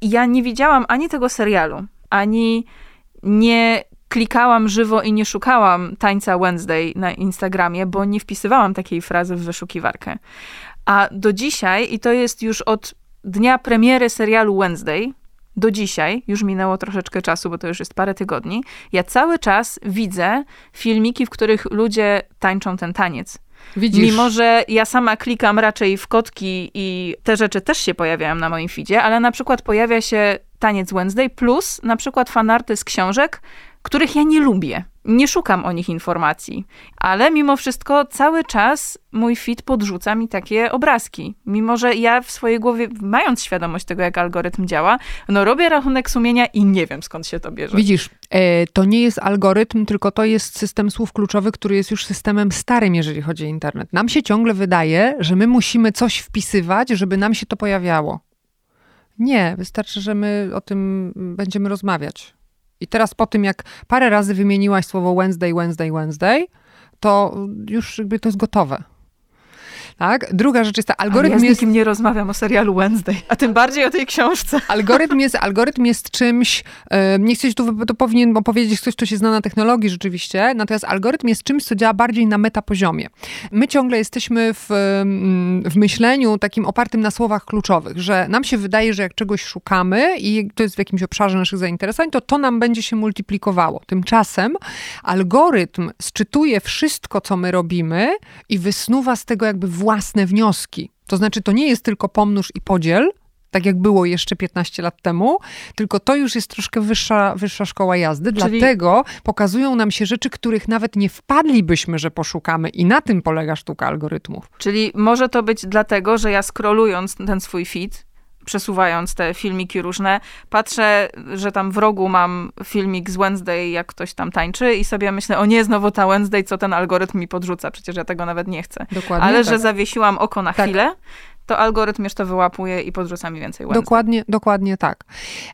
Ja nie widziałam ani tego serialu, ani nie klikałam żywo i nie szukałam tańca Wednesday na Instagramie, bo nie wpisywałam takiej frazy w wyszukiwarkę. A do dzisiaj, i to jest już od dnia premiery serialu Wednesday, do dzisiaj, już minęło troszeczkę czasu, bo to już jest parę tygodni, ja cały czas widzę filmiki, w których ludzie tańczą ten taniec. Widzisz? Mimo, że ja sama klikam raczej w kotki i te rzeczy też się pojawiają na moim feedzie, ale na przykład pojawia się taniec Wednesday plus na przykład fanarty z książek, których ja nie lubię. Nie szukam o nich informacji, ale mimo wszystko cały czas mój feed podrzuca mi takie obrazki. Mimo, że ja w swojej głowie, mając świadomość tego, jak algorytm działa, no robię rachunek sumienia i nie wiem, skąd się to bierze. Widzisz, e, to nie jest algorytm, tylko to jest system słów kluczowych, który jest już systemem starym, jeżeli chodzi o internet. Nam się ciągle wydaje, że my musimy coś wpisywać, żeby nam się to pojawiało. Nie, wystarczy, że my o tym będziemy rozmawiać. I teraz po tym, jak parę razy wymieniłaś słowo Wednesday, Wednesday, Wednesday, to już jakby to jest gotowe. Tak? Druga rzecz jest ta, Ale algorytm ja z jest... nikim nie rozmawiam o serialu Wednesday, a tym bardziej o tej książce. Algorytm jest, algorytm jest czymś, nie chcę tu, to powinien opowiedzieć ktoś, kto się zna na technologii rzeczywiście, natomiast algorytm jest czymś, co działa bardziej na metapoziomie. My ciągle jesteśmy w, w myśleniu takim opartym na słowach kluczowych, że nam się wydaje, że jak czegoś szukamy i to jest w jakimś obszarze naszych zainteresowań, to to nam będzie się multiplikowało. Tymczasem algorytm sczytuje wszystko, co my robimy i wysnuwa z tego jakby własne wnioski. To znaczy, to nie jest tylko pomnóż i podziel, tak jak było jeszcze 15 lat temu, tylko to już jest troszkę wyższa, wyższa szkoła jazdy. Czyli- Dlatego pokazują nam się rzeczy, których nawet nie wpadlibyśmy, że poszukamy. I na tym polega sztuka algorytmów. Czyli może to być dlatego, że ja scrollując ten swój feed, przesuwając te filmiki różne, patrzę, że tam w rogu mam filmik z Wednesday, jak ktoś tam tańczy i sobie myślę, o nie, znowu ta Wednesday, co ten algorytm mi podrzuca, przecież ja tego nawet nie chcę. Dokładnie Ale tak. że zawiesiłam oko na Tak. chwilę, to algorytm już to wyłapuje i podrzuca mi więcej Wednesday. Dokładnie, dokładnie tak.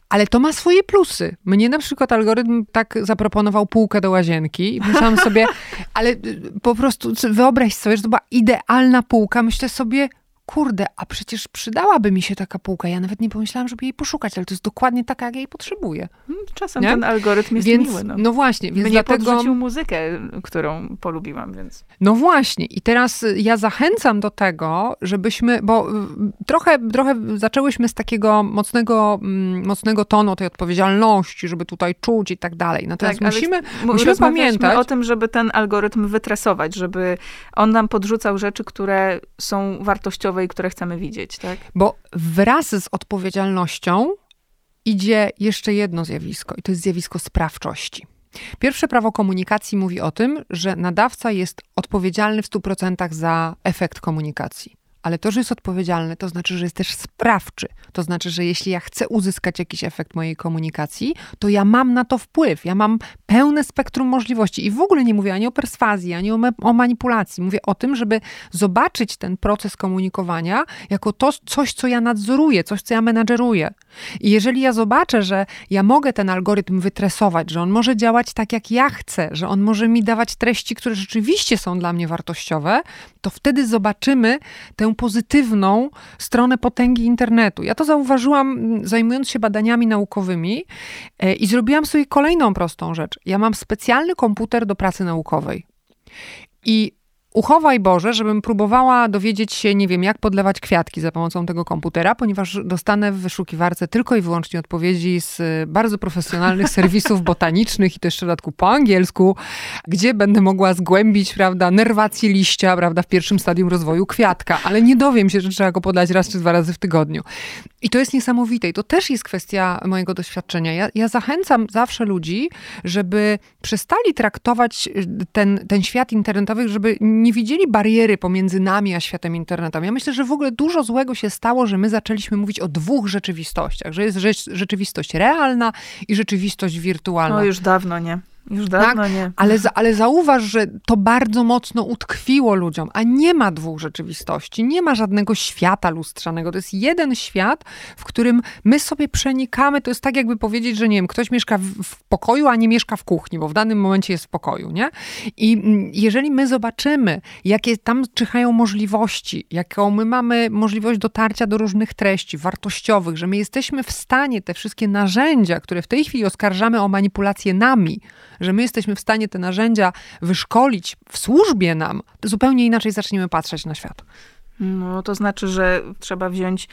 Ale to ma swoje plusy. Mnie na przykład algorytm tak zaproponował półkę do łazienki i myślałam sobie, ale po prostu wyobraź sobie, że to była idealna półka. Myślę sobie, kurde, a przecież przydałaby mi się taka półka. Ja nawet nie pomyślałam, żeby jej poszukać, ale to jest dokładnie taka, jak jej potrzebuję. Hmm, czasem nie? ten algorytm jest więc, miły. No. no właśnie. Więc Mnie dlatego... podrzucił muzykę, którą polubiłam, więc... No właśnie. I teraz ja zachęcam do tego, żebyśmy, bo trochę, trochę zaczęłyśmy z takiego mocnego, mm, mocnego tonu tej odpowiedzialności, żeby tutaj czuć i tak dalej. Natomiast tak, musimy, musimy pamiętać... o tym, żeby ten algorytm wytresować, żeby on nam podrzucał rzeczy, które są wartościowe które chcemy widzieć, tak? Bo wraz z odpowiedzialnością idzie jeszcze jedno zjawisko i to jest zjawisko sprawczości. Pierwsze prawo komunikacji mówi o tym, że nadawca jest odpowiedzialny w 100% za efekt komunikacji ale to, że jest odpowiedzialny, to znaczy, że jest też sprawczy. To znaczy, że jeśli ja chcę uzyskać jakiś efekt mojej komunikacji, to ja mam na to wpływ. Ja mam pełne spektrum możliwości. I w ogóle nie mówię ani o perswazji, ani o, o manipulacji. Mówię o tym, żeby zobaczyć ten proces komunikowania jako to coś, co ja nadzoruję, coś, co ja menadżeruję. I jeżeli ja zobaczę, że ja mogę ten algorytm wytresować, że on może działać tak, jak ja chcę, że on może mi dawać treści, które rzeczywiście są dla mnie wartościowe, to wtedy zobaczymy tę pozytywną stronę potęgi internetu. Ja to zauważyłam, zajmując się badaniami naukowymi e, i zrobiłam sobie kolejną prostą rzecz. Ja mam specjalny komputer do pracy naukowej. I Uchowaj Boże, żebym próbowała dowiedzieć się, nie wiem, jak podlewać kwiatki za pomocą tego komputera, ponieważ dostanę w wyszukiwarce tylko i wyłącznie odpowiedzi z bardzo profesjonalnych serwisów botanicznych i to jeszcze w dodatku po angielsku, gdzie będę mogła zgłębić, prawda, nerwację liścia, prawda, w pierwszym stadium rozwoju kwiatka, ale nie dowiem się, że trzeba go podlać raz czy dwa razy w tygodniu. I to jest niesamowite i to też jest kwestia mojego doświadczenia. Ja, ja zachęcam zawsze ludzi, żeby przestali traktować ten, ten świat internetowy, żeby nie widzieli bariery pomiędzy nami a światem internetowym. Ja myślę, że w ogóle dużo złego się stało, że my zaczęliśmy mówić o dwóch rzeczywistościach, że jest rzeczywistość realna i rzeczywistość wirtualna. No już dawno nie. Już dawno tak? nie. Ale, ale zauważ, że to bardzo mocno utkwiło ludziom, a nie ma dwóch rzeczywistości, nie ma żadnego świata lustrzanego. To jest jeden świat, w którym my sobie przenikamy. To jest tak, jakby powiedzieć, że nie wiem, ktoś mieszka w, w pokoju, a nie mieszka w kuchni, bo w danym momencie jest w pokoju, nie? I mm, jeżeli my zobaczymy, jakie tam czyhają możliwości, jaką my mamy możliwość dotarcia do różnych treści wartościowych, że my jesteśmy w stanie te wszystkie narzędzia, które w tej chwili oskarżamy o manipulację nami, że my jesteśmy w stanie te narzędzia wyszkolić w służbie nam, to zupełnie inaczej zaczniemy patrzeć na świat. No, to znaczy, że trzeba wziąć,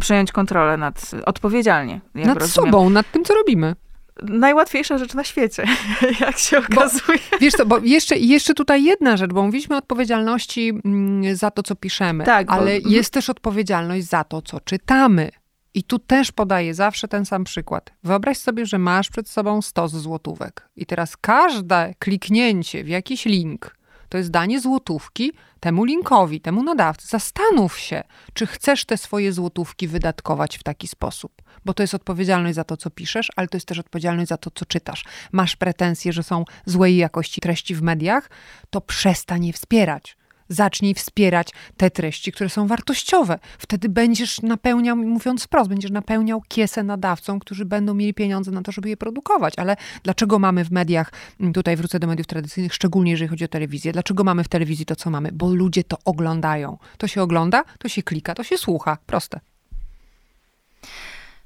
przejąć kontrolę nad, odpowiedzialnie. nad rozumiem. sobą, nad tym, co robimy najłatwiejsza rzecz na świecie, jak się okazuje. Bo, wiesz co, bo jeszcze, jeszcze tutaj jedna rzecz, bo mówiliśmy o odpowiedzialności mm, za to, co piszemy, tak, ale bo... Jest też odpowiedzialność za to, co czytamy. I tu też podaję zawsze ten sam przykład. Wyobraź sobie, że masz przed sobą stos złotówek. I teraz każde kliknięcie w jakiś link to jest danie złotówki temu linkowi, temu nadawcy. Zastanów się, czy chcesz te swoje złotówki wydatkować w taki sposób. Bo to jest odpowiedzialność za to, co piszesz, ale to jest też odpowiedzialność za to, co czytasz. Masz pretensje, że są złej jakości treści w mediach, to przestań je wspierać zacznij wspierać te treści, które są wartościowe. Wtedy będziesz napełniał, mówiąc wprost, będziesz napełniał kiesę nadawcom, którzy będą mieli pieniądze na to, żeby je produkować. Ale dlaczego mamy w mediach, mm, tutaj wrócę do mediów tradycyjnych, szczególnie jeżeli chodzi o telewizję, dlaczego mamy w telewizji to, co mamy? Bo ludzie to oglądają. To się ogląda, to się klika, to się słucha. Proste.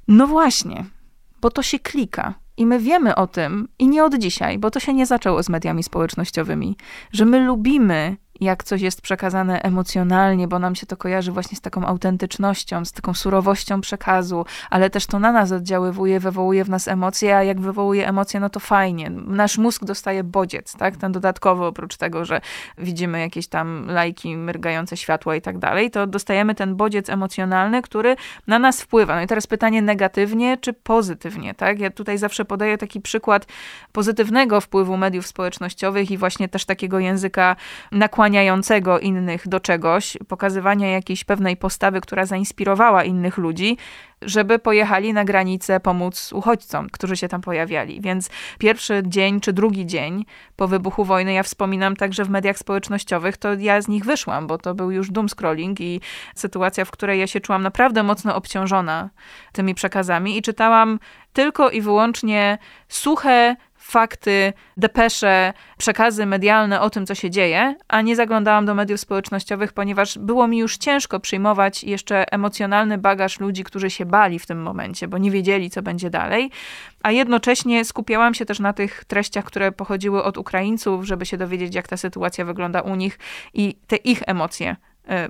No właśnie, bo to się klika. I my wiemy o tym, i nie od dzisiaj, bo to się nie zaczęło z mediami społecznościowymi, że my lubimy jak coś jest przekazane emocjonalnie, bo nam się to kojarzy właśnie z taką autentycznością, z taką surowością przekazu, ale też to na nas oddziaływuje, wywołuje w nas emocje, a jak wywołuje emocje, no to fajnie. Nasz mózg dostaje bodziec, tak? Ten dodatkowy, oprócz tego, że widzimy jakieś tam lajki, mrygające światła i tak dalej, to dostajemy ten bodziec emocjonalny, który na nas wpływa. No i teraz pytanie negatywnie czy pozytywnie, tak? Ja tutaj zawsze podaję taki przykład pozytywnego wpływu mediów społecznościowych i właśnie też takiego języka nakłaniania skłaniającego innych do czegoś, pokazywania jakiejś pewnej postawy, która zainspirowała innych ludzi, żeby pojechali na granicę pomóc uchodźcom, którzy się tam pojawiali. Więc pierwszy dzień czy drugi dzień po wybuchu wojny, ja wspominam także w mediach społecznościowych, to ja z nich wyszłam, bo to był już doom scrolling i sytuacja, w której ja się czułam naprawdę mocno obciążona tymi przekazami i czytałam tylko i wyłącznie suche, fakty, depesze, przekazy medialne o tym, co się dzieje, a nie zaglądałam do mediów społecznościowych, ponieważ było mi już ciężko przyjmować jeszcze emocjonalny bagaż ludzi, którzy się bali w tym momencie, bo nie wiedzieli, co będzie dalej. A jednocześnie skupiałam się też na tych treściach, które pochodziły od Ukraińców, żeby się dowiedzieć, jak ta sytuacja wygląda u nich i te ich emocje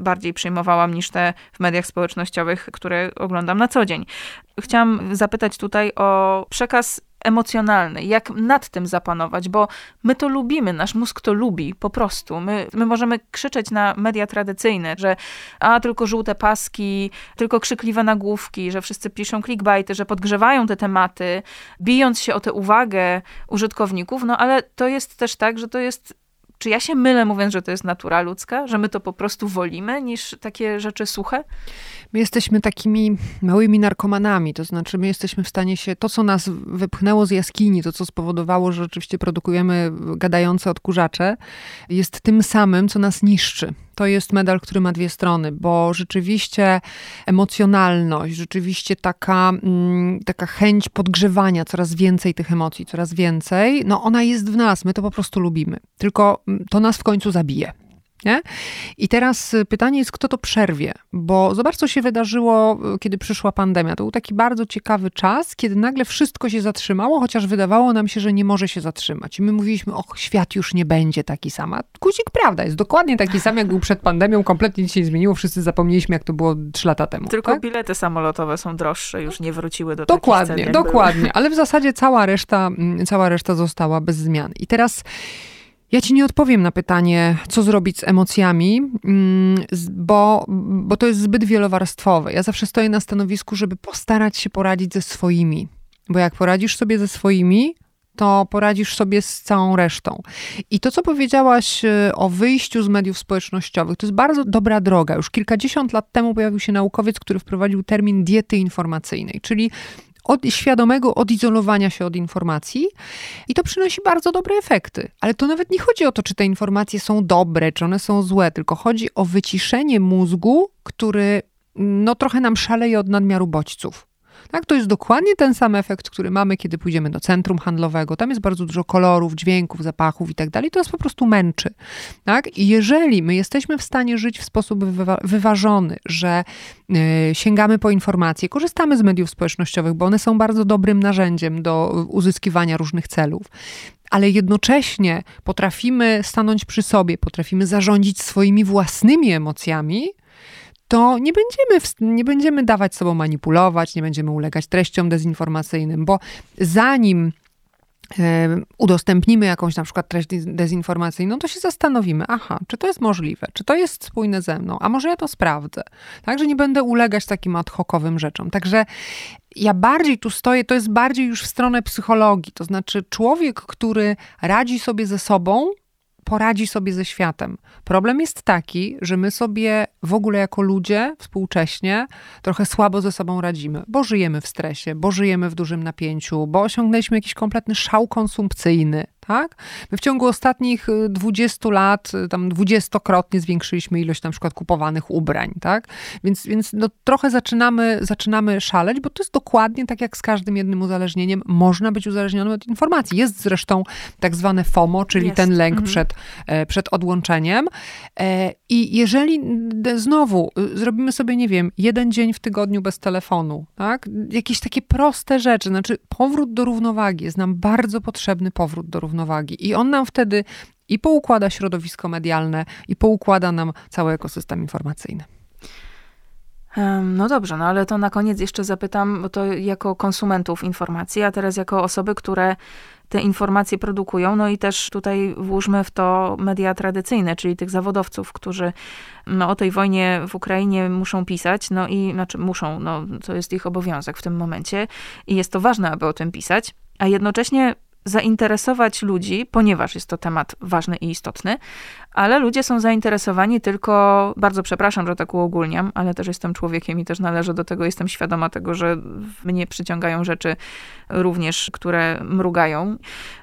bardziej przyjmowałam niż te w mediach społecznościowych, które oglądam na co dzień. Chciałam zapytać tutaj o przekaz emocjonalny, jak nad tym zapanować, bo my to lubimy, nasz mózg to lubi po prostu. My, my możemy krzyczeć na media tradycyjne, że a tylko żółte paski, tylko krzykliwe nagłówki, że wszyscy piszą clickbaity, że podgrzewają te tematy, bijąc się o tę uwagę użytkowników, no ale to jest też tak, że to jest czy ja się mylę, mówiąc, że to jest natura ludzka, że my to po prostu wolimy niż takie rzeczy suche? My jesteśmy takimi małymi narkomanami, to znaczy my jesteśmy w stanie się, to co nas wypchnęło z jaskini, to co spowodowało, że rzeczywiście produkujemy gadające odkurzacze, jest tym samym, co nas niszczy. To jest medal, który ma dwie strony, bo rzeczywiście emocjonalność, rzeczywiście taka, mm, taka chęć podgrzewania coraz więcej tych emocji, coraz więcej, no ona jest w nas, my to po prostu lubimy. Tylko mm, to nas w końcu zabije. Nie? I teraz y, pytanie jest, kto to przerwie? Bo zobacz, co się wydarzyło, y, kiedy przyszła pandemia. To był taki bardzo ciekawy czas, kiedy nagle wszystko się zatrzymało, chociaż wydawało nam się, że nie może się zatrzymać. I my mówiliśmy, och, świat już nie będzie taki sam. A guzik prawda, jest dokładnie taki sam, jak był przed pandemią. Kompletnie nic się nie zmieniło. Wszyscy zapomnieliśmy, jak to było trzy lata temu. Tylko tak? bilety samolotowe są droższe, już nie wróciły do Dokładnie, cen, dokładnie. Ale w zasadzie cała reszta, mm, cała reszta została bez zmian. I teraz ja ci nie odpowiem na pytanie, co zrobić z emocjami, mm, bo, bo to jest zbyt wielowarstwowe. Ja zawsze stoję na stanowisku, żeby postarać się poradzić ze swoimi. Bo jak poradzisz sobie ze swoimi, to poradzisz sobie z całą resztą. I to, co powiedziałaś e, o wyjściu z mediów społecznościowych, to jest bardzo dobra droga. Już kilkadziesiąt lat temu pojawił się naukowiec, który wprowadził termin diety informacyjnej, czyli od świadomego odizolowania się od informacji i to przynosi bardzo dobre efekty. Ale to nawet nie chodzi o to, czy te informacje są dobre, czy one są złe, tylko chodzi o wyciszenie mózgu, który no trochę nam szaleje od nadmiaru bodźców. Tak, to jest dokładnie ten sam efekt, który mamy, kiedy pójdziemy do centrum handlowego. Tam jest bardzo dużo kolorów, dźwięków, zapachów i tak dalej. To nas po prostu męczy. Tak? I jeżeli my jesteśmy w stanie żyć w sposób wywa wyważony, że yy, sięgamy po informacje, korzystamy z mediów społecznościowych, bo one są bardzo dobrym narzędziem do uzyskiwania różnych celów, ale jednocześnie potrafimy stanąć przy sobie, potrafimy zarządzić swoimi własnymi emocjami, to nie będziemy, nie będziemy dawać sobą manipulować, nie będziemy ulegać treściom dezinformacyjnym, bo zanim udostępnimy jakąś na przykład treść dezinformacyjną, to się zastanowimy, aha, czy to jest możliwe, czy to jest spójne ze mną, a może ja to sprawdzę. Także nie będę ulegać takim ad hocowym rzeczom. Także ja bardziej tu stoję, to jest bardziej już w stronę psychologii, to znaczy człowiek, który radzi sobie ze sobą, poradzi sobie ze światem. Problem jest taki, że my sobie w ogóle jako ludzie współcześnie trochę słabo ze sobą radzimy, bo żyjemy w stresie, bo żyjemy w dużym napięciu, bo osiągnęliśmy jakiś kompletny szał konsumpcyjny tak? My w ciągu ostatnich 20 y, lat y, tam dwudziestokrotnie zwiększyliśmy ilość na przykład kupowanych ubrań, tak? Więc, więc no, trochę zaczynamy, zaczynamy szaleć, bo to jest dokładnie tak jak z każdym jednym uzależnieniem. Można być uzależnionym od informacji. Jest zresztą tak zwane FOMO, czyli jest. ten lęk mhm. przed, e, przed odłączeniem. E, I jeżeli znowu y, zrobimy sobie, nie wiem, jeden dzień w tygodniu bez telefonu, tak? Jakieś takie proste rzeczy, znaczy powrót do równowagi jest nam bardzo potrzebny powrót do równowagi równowagi. I on nam wtedy i poukłada środowisko medialne, i poukłada nam cały ekosystem informacyjny. No dobrze, no ale to na koniec jeszcze zapytam, bo to jako konsumentów informacji, a teraz jako osoby, które te informacje produkują, no i też tutaj włóżmy w to media tradycyjne, czyli tych zawodowców, którzy no, o tej wojnie w Ukrainie muszą pisać, no i znaczy muszą, no to jest ich obowiązek w tym momencie i jest to ważne, aby o tym pisać, a jednocześnie zainteresować ludzi, ponieważ jest to temat ważny i istotny, ale ludzie są zainteresowani tylko, bardzo przepraszam, że tak uogólniam, ale też jestem człowiekiem i też należę do tego, jestem świadoma tego, że mnie przyciągają rzeczy również, które mrugają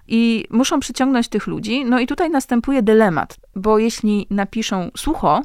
i muszą przyciągnąć tych ludzi. No i tutaj następuje dylemat, bo jeśli napiszą sucho,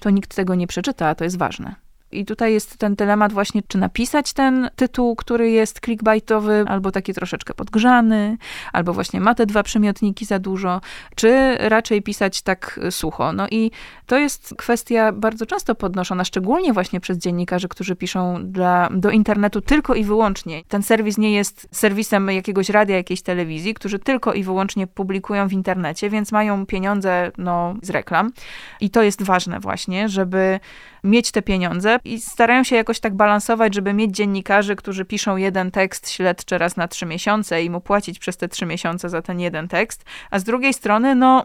to nikt tego nie przeczyta, a to jest ważne. I tutaj jest ten dylemat właśnie, czy napisać ten tytuł, który jest clickbaitowy, albo taki troszeczkę podgrzany, albo właśnie ma te dwa przymiotniki za dużo, czy raczej pisać tak sucho. No i to jest kwestia bardzo często podnoszona, szczególnie właśnie przez dziennikarzy, którzy piszą dla, do internetu tylko i wyłącznie. Ten serwis nie jest serwisem jakiegoś radia, jakiejś telewizji, którzy tylko i wyłącznie publikują w internecie, więc mają pieniądze no, z reklam. I to jest ważne właśnie, żeby mieć te pieniądze i starają się jakoś tak balansować, żeby mieć dziennikarzy, którzy piszą jeden tekst śledczy raz na trzy miesiące i mu płacić przez te trzy miesiące za ten jeden tekst, a z drugiej strony, no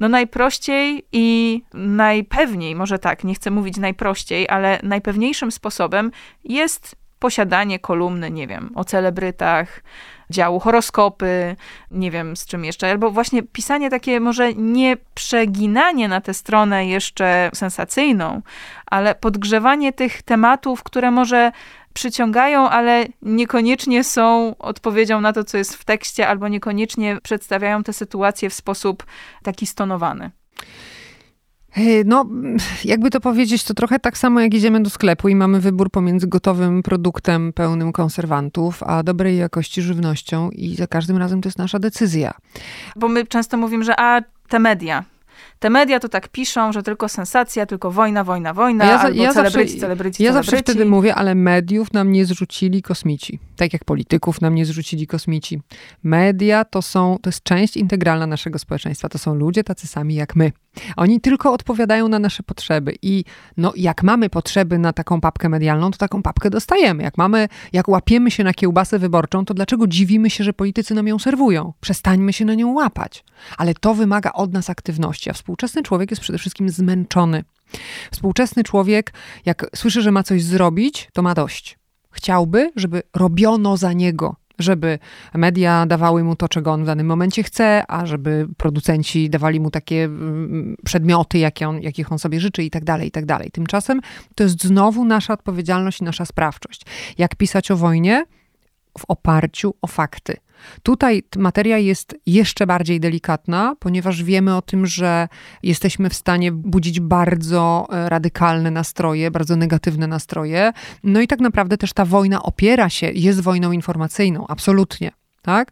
no najprościej i najpewniej, może tak, nie chcę mówić najprościej, ale najpewniejszym sposobem jest posiadanie kolumny, nie wiem, o celebrytach, działu horoskopy, nie wiem z czym jeszcze, albo właśnie pisanie takie może nie przeginanie na tę stronę jeszcze sensacyjną, ale podgrzewanie tych tematów, które może przyciągają, ale niekoniecznie są odpowiedzią na to, co jest w tekście, albo niekoniecznie przedstawiają tę sytuację w sposób taki stonowany. No, jakby to powiedzieć, to trochę tak samo jak idziemy do sklepu i mamy wybór pomiędzy gotowym produktem pełnym konserwantów, a dobrej jakości żywnością i za każdym razem to jest nasza decyzja. Bo my często mówimy, że a te media, te media to tak piszą, że tylko sensacja, tylko wojna, wojna, wojna, ja, albo ja celebryci, zawsze, celebryci, Ja celebryci. zawsze wtedy mówię, ale mediów nam nie zrzucili kosmici. Tak jak polityków nam nie zrzucili kosmici. Media to są, to jest część integralna naszego społeczeństwa. To są ludzie tacy sami jak my. Oni tylko odpowiadają na nasze potrzeby i no, jak mamy potrzeby na taką papkę medialną, to taką papkę dostajemy. Jak mamy, jak łapiemy się na kiełbasę wyborczą, to dlaczego dziwimy się, że politycy nam ją serwują? Przestańmy się na nią łapać. Ale to wymaga od nas aktywności, a współczesny człowiek jest przede wszystkim zmęczony. Współczesny człowiek, jak słyszy, że ma coś zrobić, to ma dość. Chciałby, żeby robiono za niego, żeby media dawały mu to, czego on w danym momencie chce, a żeby producenci dawali mu takie mm, przedmioty, jakie on, jakich on sobie życzy i tak dalej, i tak dalej. Tymczasem to jest znowu nasza odpowiedzialność i nasza sprawczość. Jak pisać o wojnie? W oparciu o fakty. Tutaj materia jest jeszcze bardziej delikatna, ponieważ wiemy o tym, że jesteśmy w stanie budzić bardzo e, radykalne nastroje, bardzo negatywne nastroje. No i tak naprawdę też ta wojna opiera się, jest wojną informacyjną, absolutnie. Tak?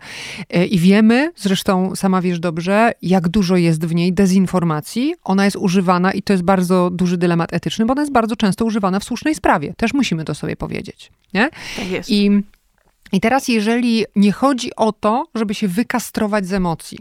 E, I wiemy, zresztą sama wiesz dobrze, jak dużo jest w niej dezinformacji. Ona jest używana i to jest bardzo duży dylemat etyczny, bo ona jest bardzo często używana w słusznej sprawie. Też musimy to sobie powiedzieć. Nie? Tak jest. I i teraz, jeżeli nie chodzi o to, żeby się wykastrować z emocji,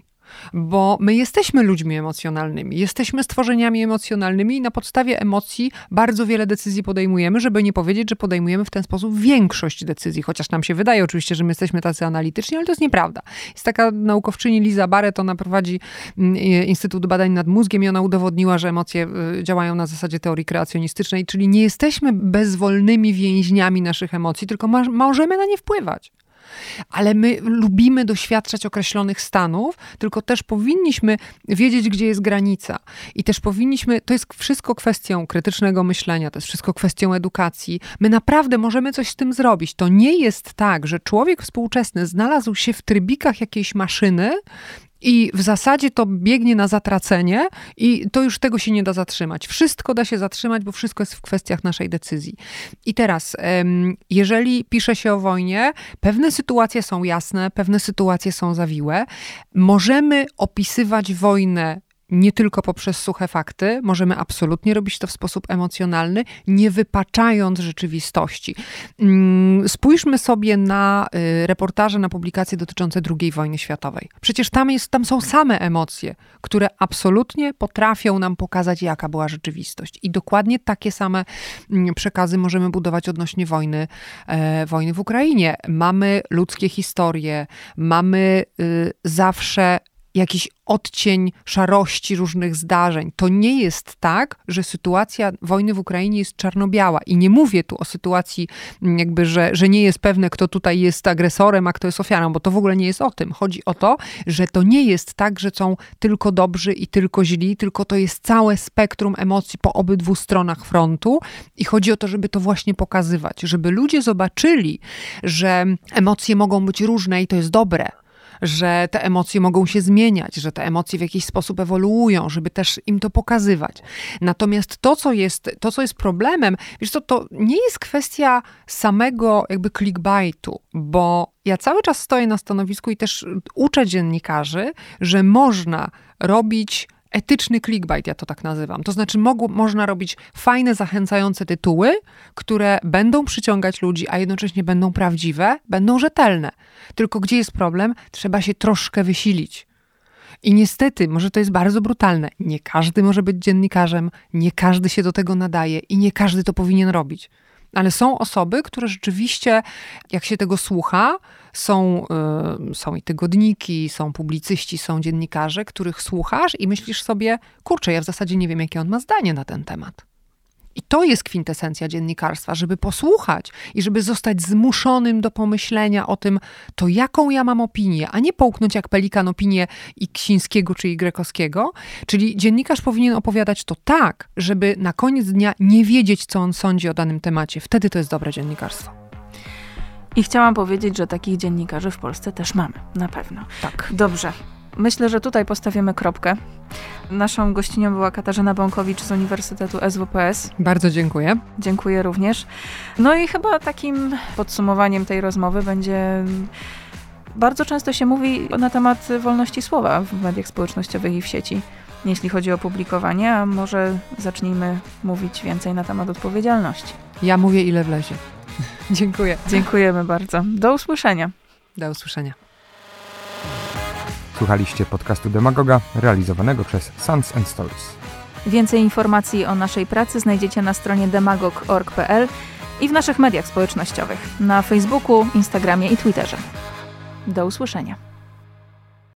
bo my jesteśmy ludźmi emocjonalnymi, jesteśmy stworzeniami emocjonalnymi i na podstawie emocji bardzo wiele decyzji podejmujemy, żeby nie powiedzieć, że podejmujemy w ten sposób większość decyzji, chociaż nam się wydaje oczywiście, że my jesteśmy tacy analityczni, ale to jest nieprawda. Jest taka naukowczyni Liza Barrett, ona prowadzi mm, Instytut Badań nad Mózgiem i ona udowodniła, że emocje y, działają na zasadzie teorii kreacjonistycznej, czyli nie jesteśmy bezwolnymi więźniami naszych emocji, tylko możemy na nie wpływać ale my lubimy doświadczać określonych stanów, tylko też powinniśmy wiedzieć, gdzie jest granica. I też powinniśmy, to jest wszystko kwestią krytycznego myślenia, to jest wszystko kwestią edukacji. My naprawdę możemy coś z tym zrobić. To nie jest tak, że człowiek współczesny znalazł się w trybikach jakiejś maszyny i w zasadzie to biegnie na zatracenie i to już tego się nie da zatrzymać. Wszystko da się zatrzymać, bo wszystko jest w kwestiach naszej decyzji. I teraz, jeżeli pisze się o wojnie, pewne sytuacje są jasne, pewne sytuacje są zawiłe. Możemy opisywać wojnę nie tylko poprzez suche fakty, możemy absolutnie robić to w sposób emocjonalny, nie wypaczając rzeczywistości. Mm, spójrzmy sobie na y, reportaże, na publikacje dotyczące II wojny światowej. Przecież tam, jest, tam są same emocje, które absolutnie potrafią nam pokazać, jaka była rzeczywistość. I dokładnie takie same mm, przekazy możemy budować odnośnie wojny, e, wojny w Ukrainie. Mamy ludzkie historie, mamy y, zawsze jakiś odcień szarości różnych zdarzeń. To nie jest tak, że sytuacja wojny w Ukrainie jest czarno-biała. I nie mówię tu o sytuacji, mm, jakby, że, że nie jest pewne, kto tutaj jest agresorem, a kto jest ofiarą, bo to w ogóle nie jest o tym. Chodzi o to, że to nie jest tak, że są tylko dobrzy i tylko źli, tylko to jest całe spektrum emocji po obydwu stronach frontu. I chodzi o to, żeby to właśnie pokazywać, żeby ludzie zobaczyli, że emocje mogą być różne i to jest dobre że te emocje mogą się zmieniać, że te emocje w jakiś sposób ewoluują, żeby też im to pokazywać. Natomiast to, co jest, to, co jest problemem, wiesz co, to nie jest kwestia samego jakby clickbaitu, bo ja cały czas stoję na stanowisku i też uczę dziennikarzy, że można robić etyczny clickbait, ja to tak nazywam. To znaczy, mogło, można robić fajne, zachęcające tytuły, które będą przyciągać ludzi, a jednocześnie będą prawdziwe, będą rzetelne. Tylko gdzie jest problem? Trzeba się troszkę wysilić. I niestety, może to jest bardzo brutalne, nie każdy może być dziennikarzem, nie każdy się do tego nadaje i nie każdy to powinien robić. Ale są osoby, które rzeczywiście, jak się tego słucha, są, y, są i tygodniki, są publicyści, są dziennikarze, których słuchasz i myślisz sobie, kurczę, ja w zasadzie nie wiem, jakie on ma zdanie na ten temat. I to jest kwintesencja dziennikarstwa, żeby posłuchać i żeby zostać zmuszonym do pomyślenia o tym, to jaką ja mam opinię, a nie połknąć jak pelikan opinię i Ksińskiego czy Grekowskiego. Czyli dziennikarz powinien opowiadać to tak, żeby na koniec dnia nie wiedzieć, co on sądzi o danym temacie. Wtedy to jest dobre dziennikarstwo. I chciałam powiedzieć, że takich dziennikarzy w Polsce też mamy, na pewno. Tak. Dobrze. Myślę, że tutaj postawimy kropkę. Naszą gościnią była Katarzyna Bąkowicz z Uniwersytetu SWPS. Bardzo dziękuję. Dziękuję również. No i chyba takim podsumowaniem tej rozmowy będzie. Bardzo często się mówi na temat wolności słowa w mediach społecznościowych i w sieci, jeśli chodzi o publikowanie, a może zacznijmy mówić więcej na temat odpowiedzialności. Ja mówię, ile wlezie. Dziękuję. Dziękujemy bardzo. Do usłyszenia. Do usłyszenia. Słuchaliście podcastu Demagoga realizowanego przez Sons and Stories. Więcej informacji o naszej pracy znajdziecie na stronie demagog.org.pl i w naszych mediach społecznościowych na Facebooku, Instagramie i Twitterze. Do usłyszenia.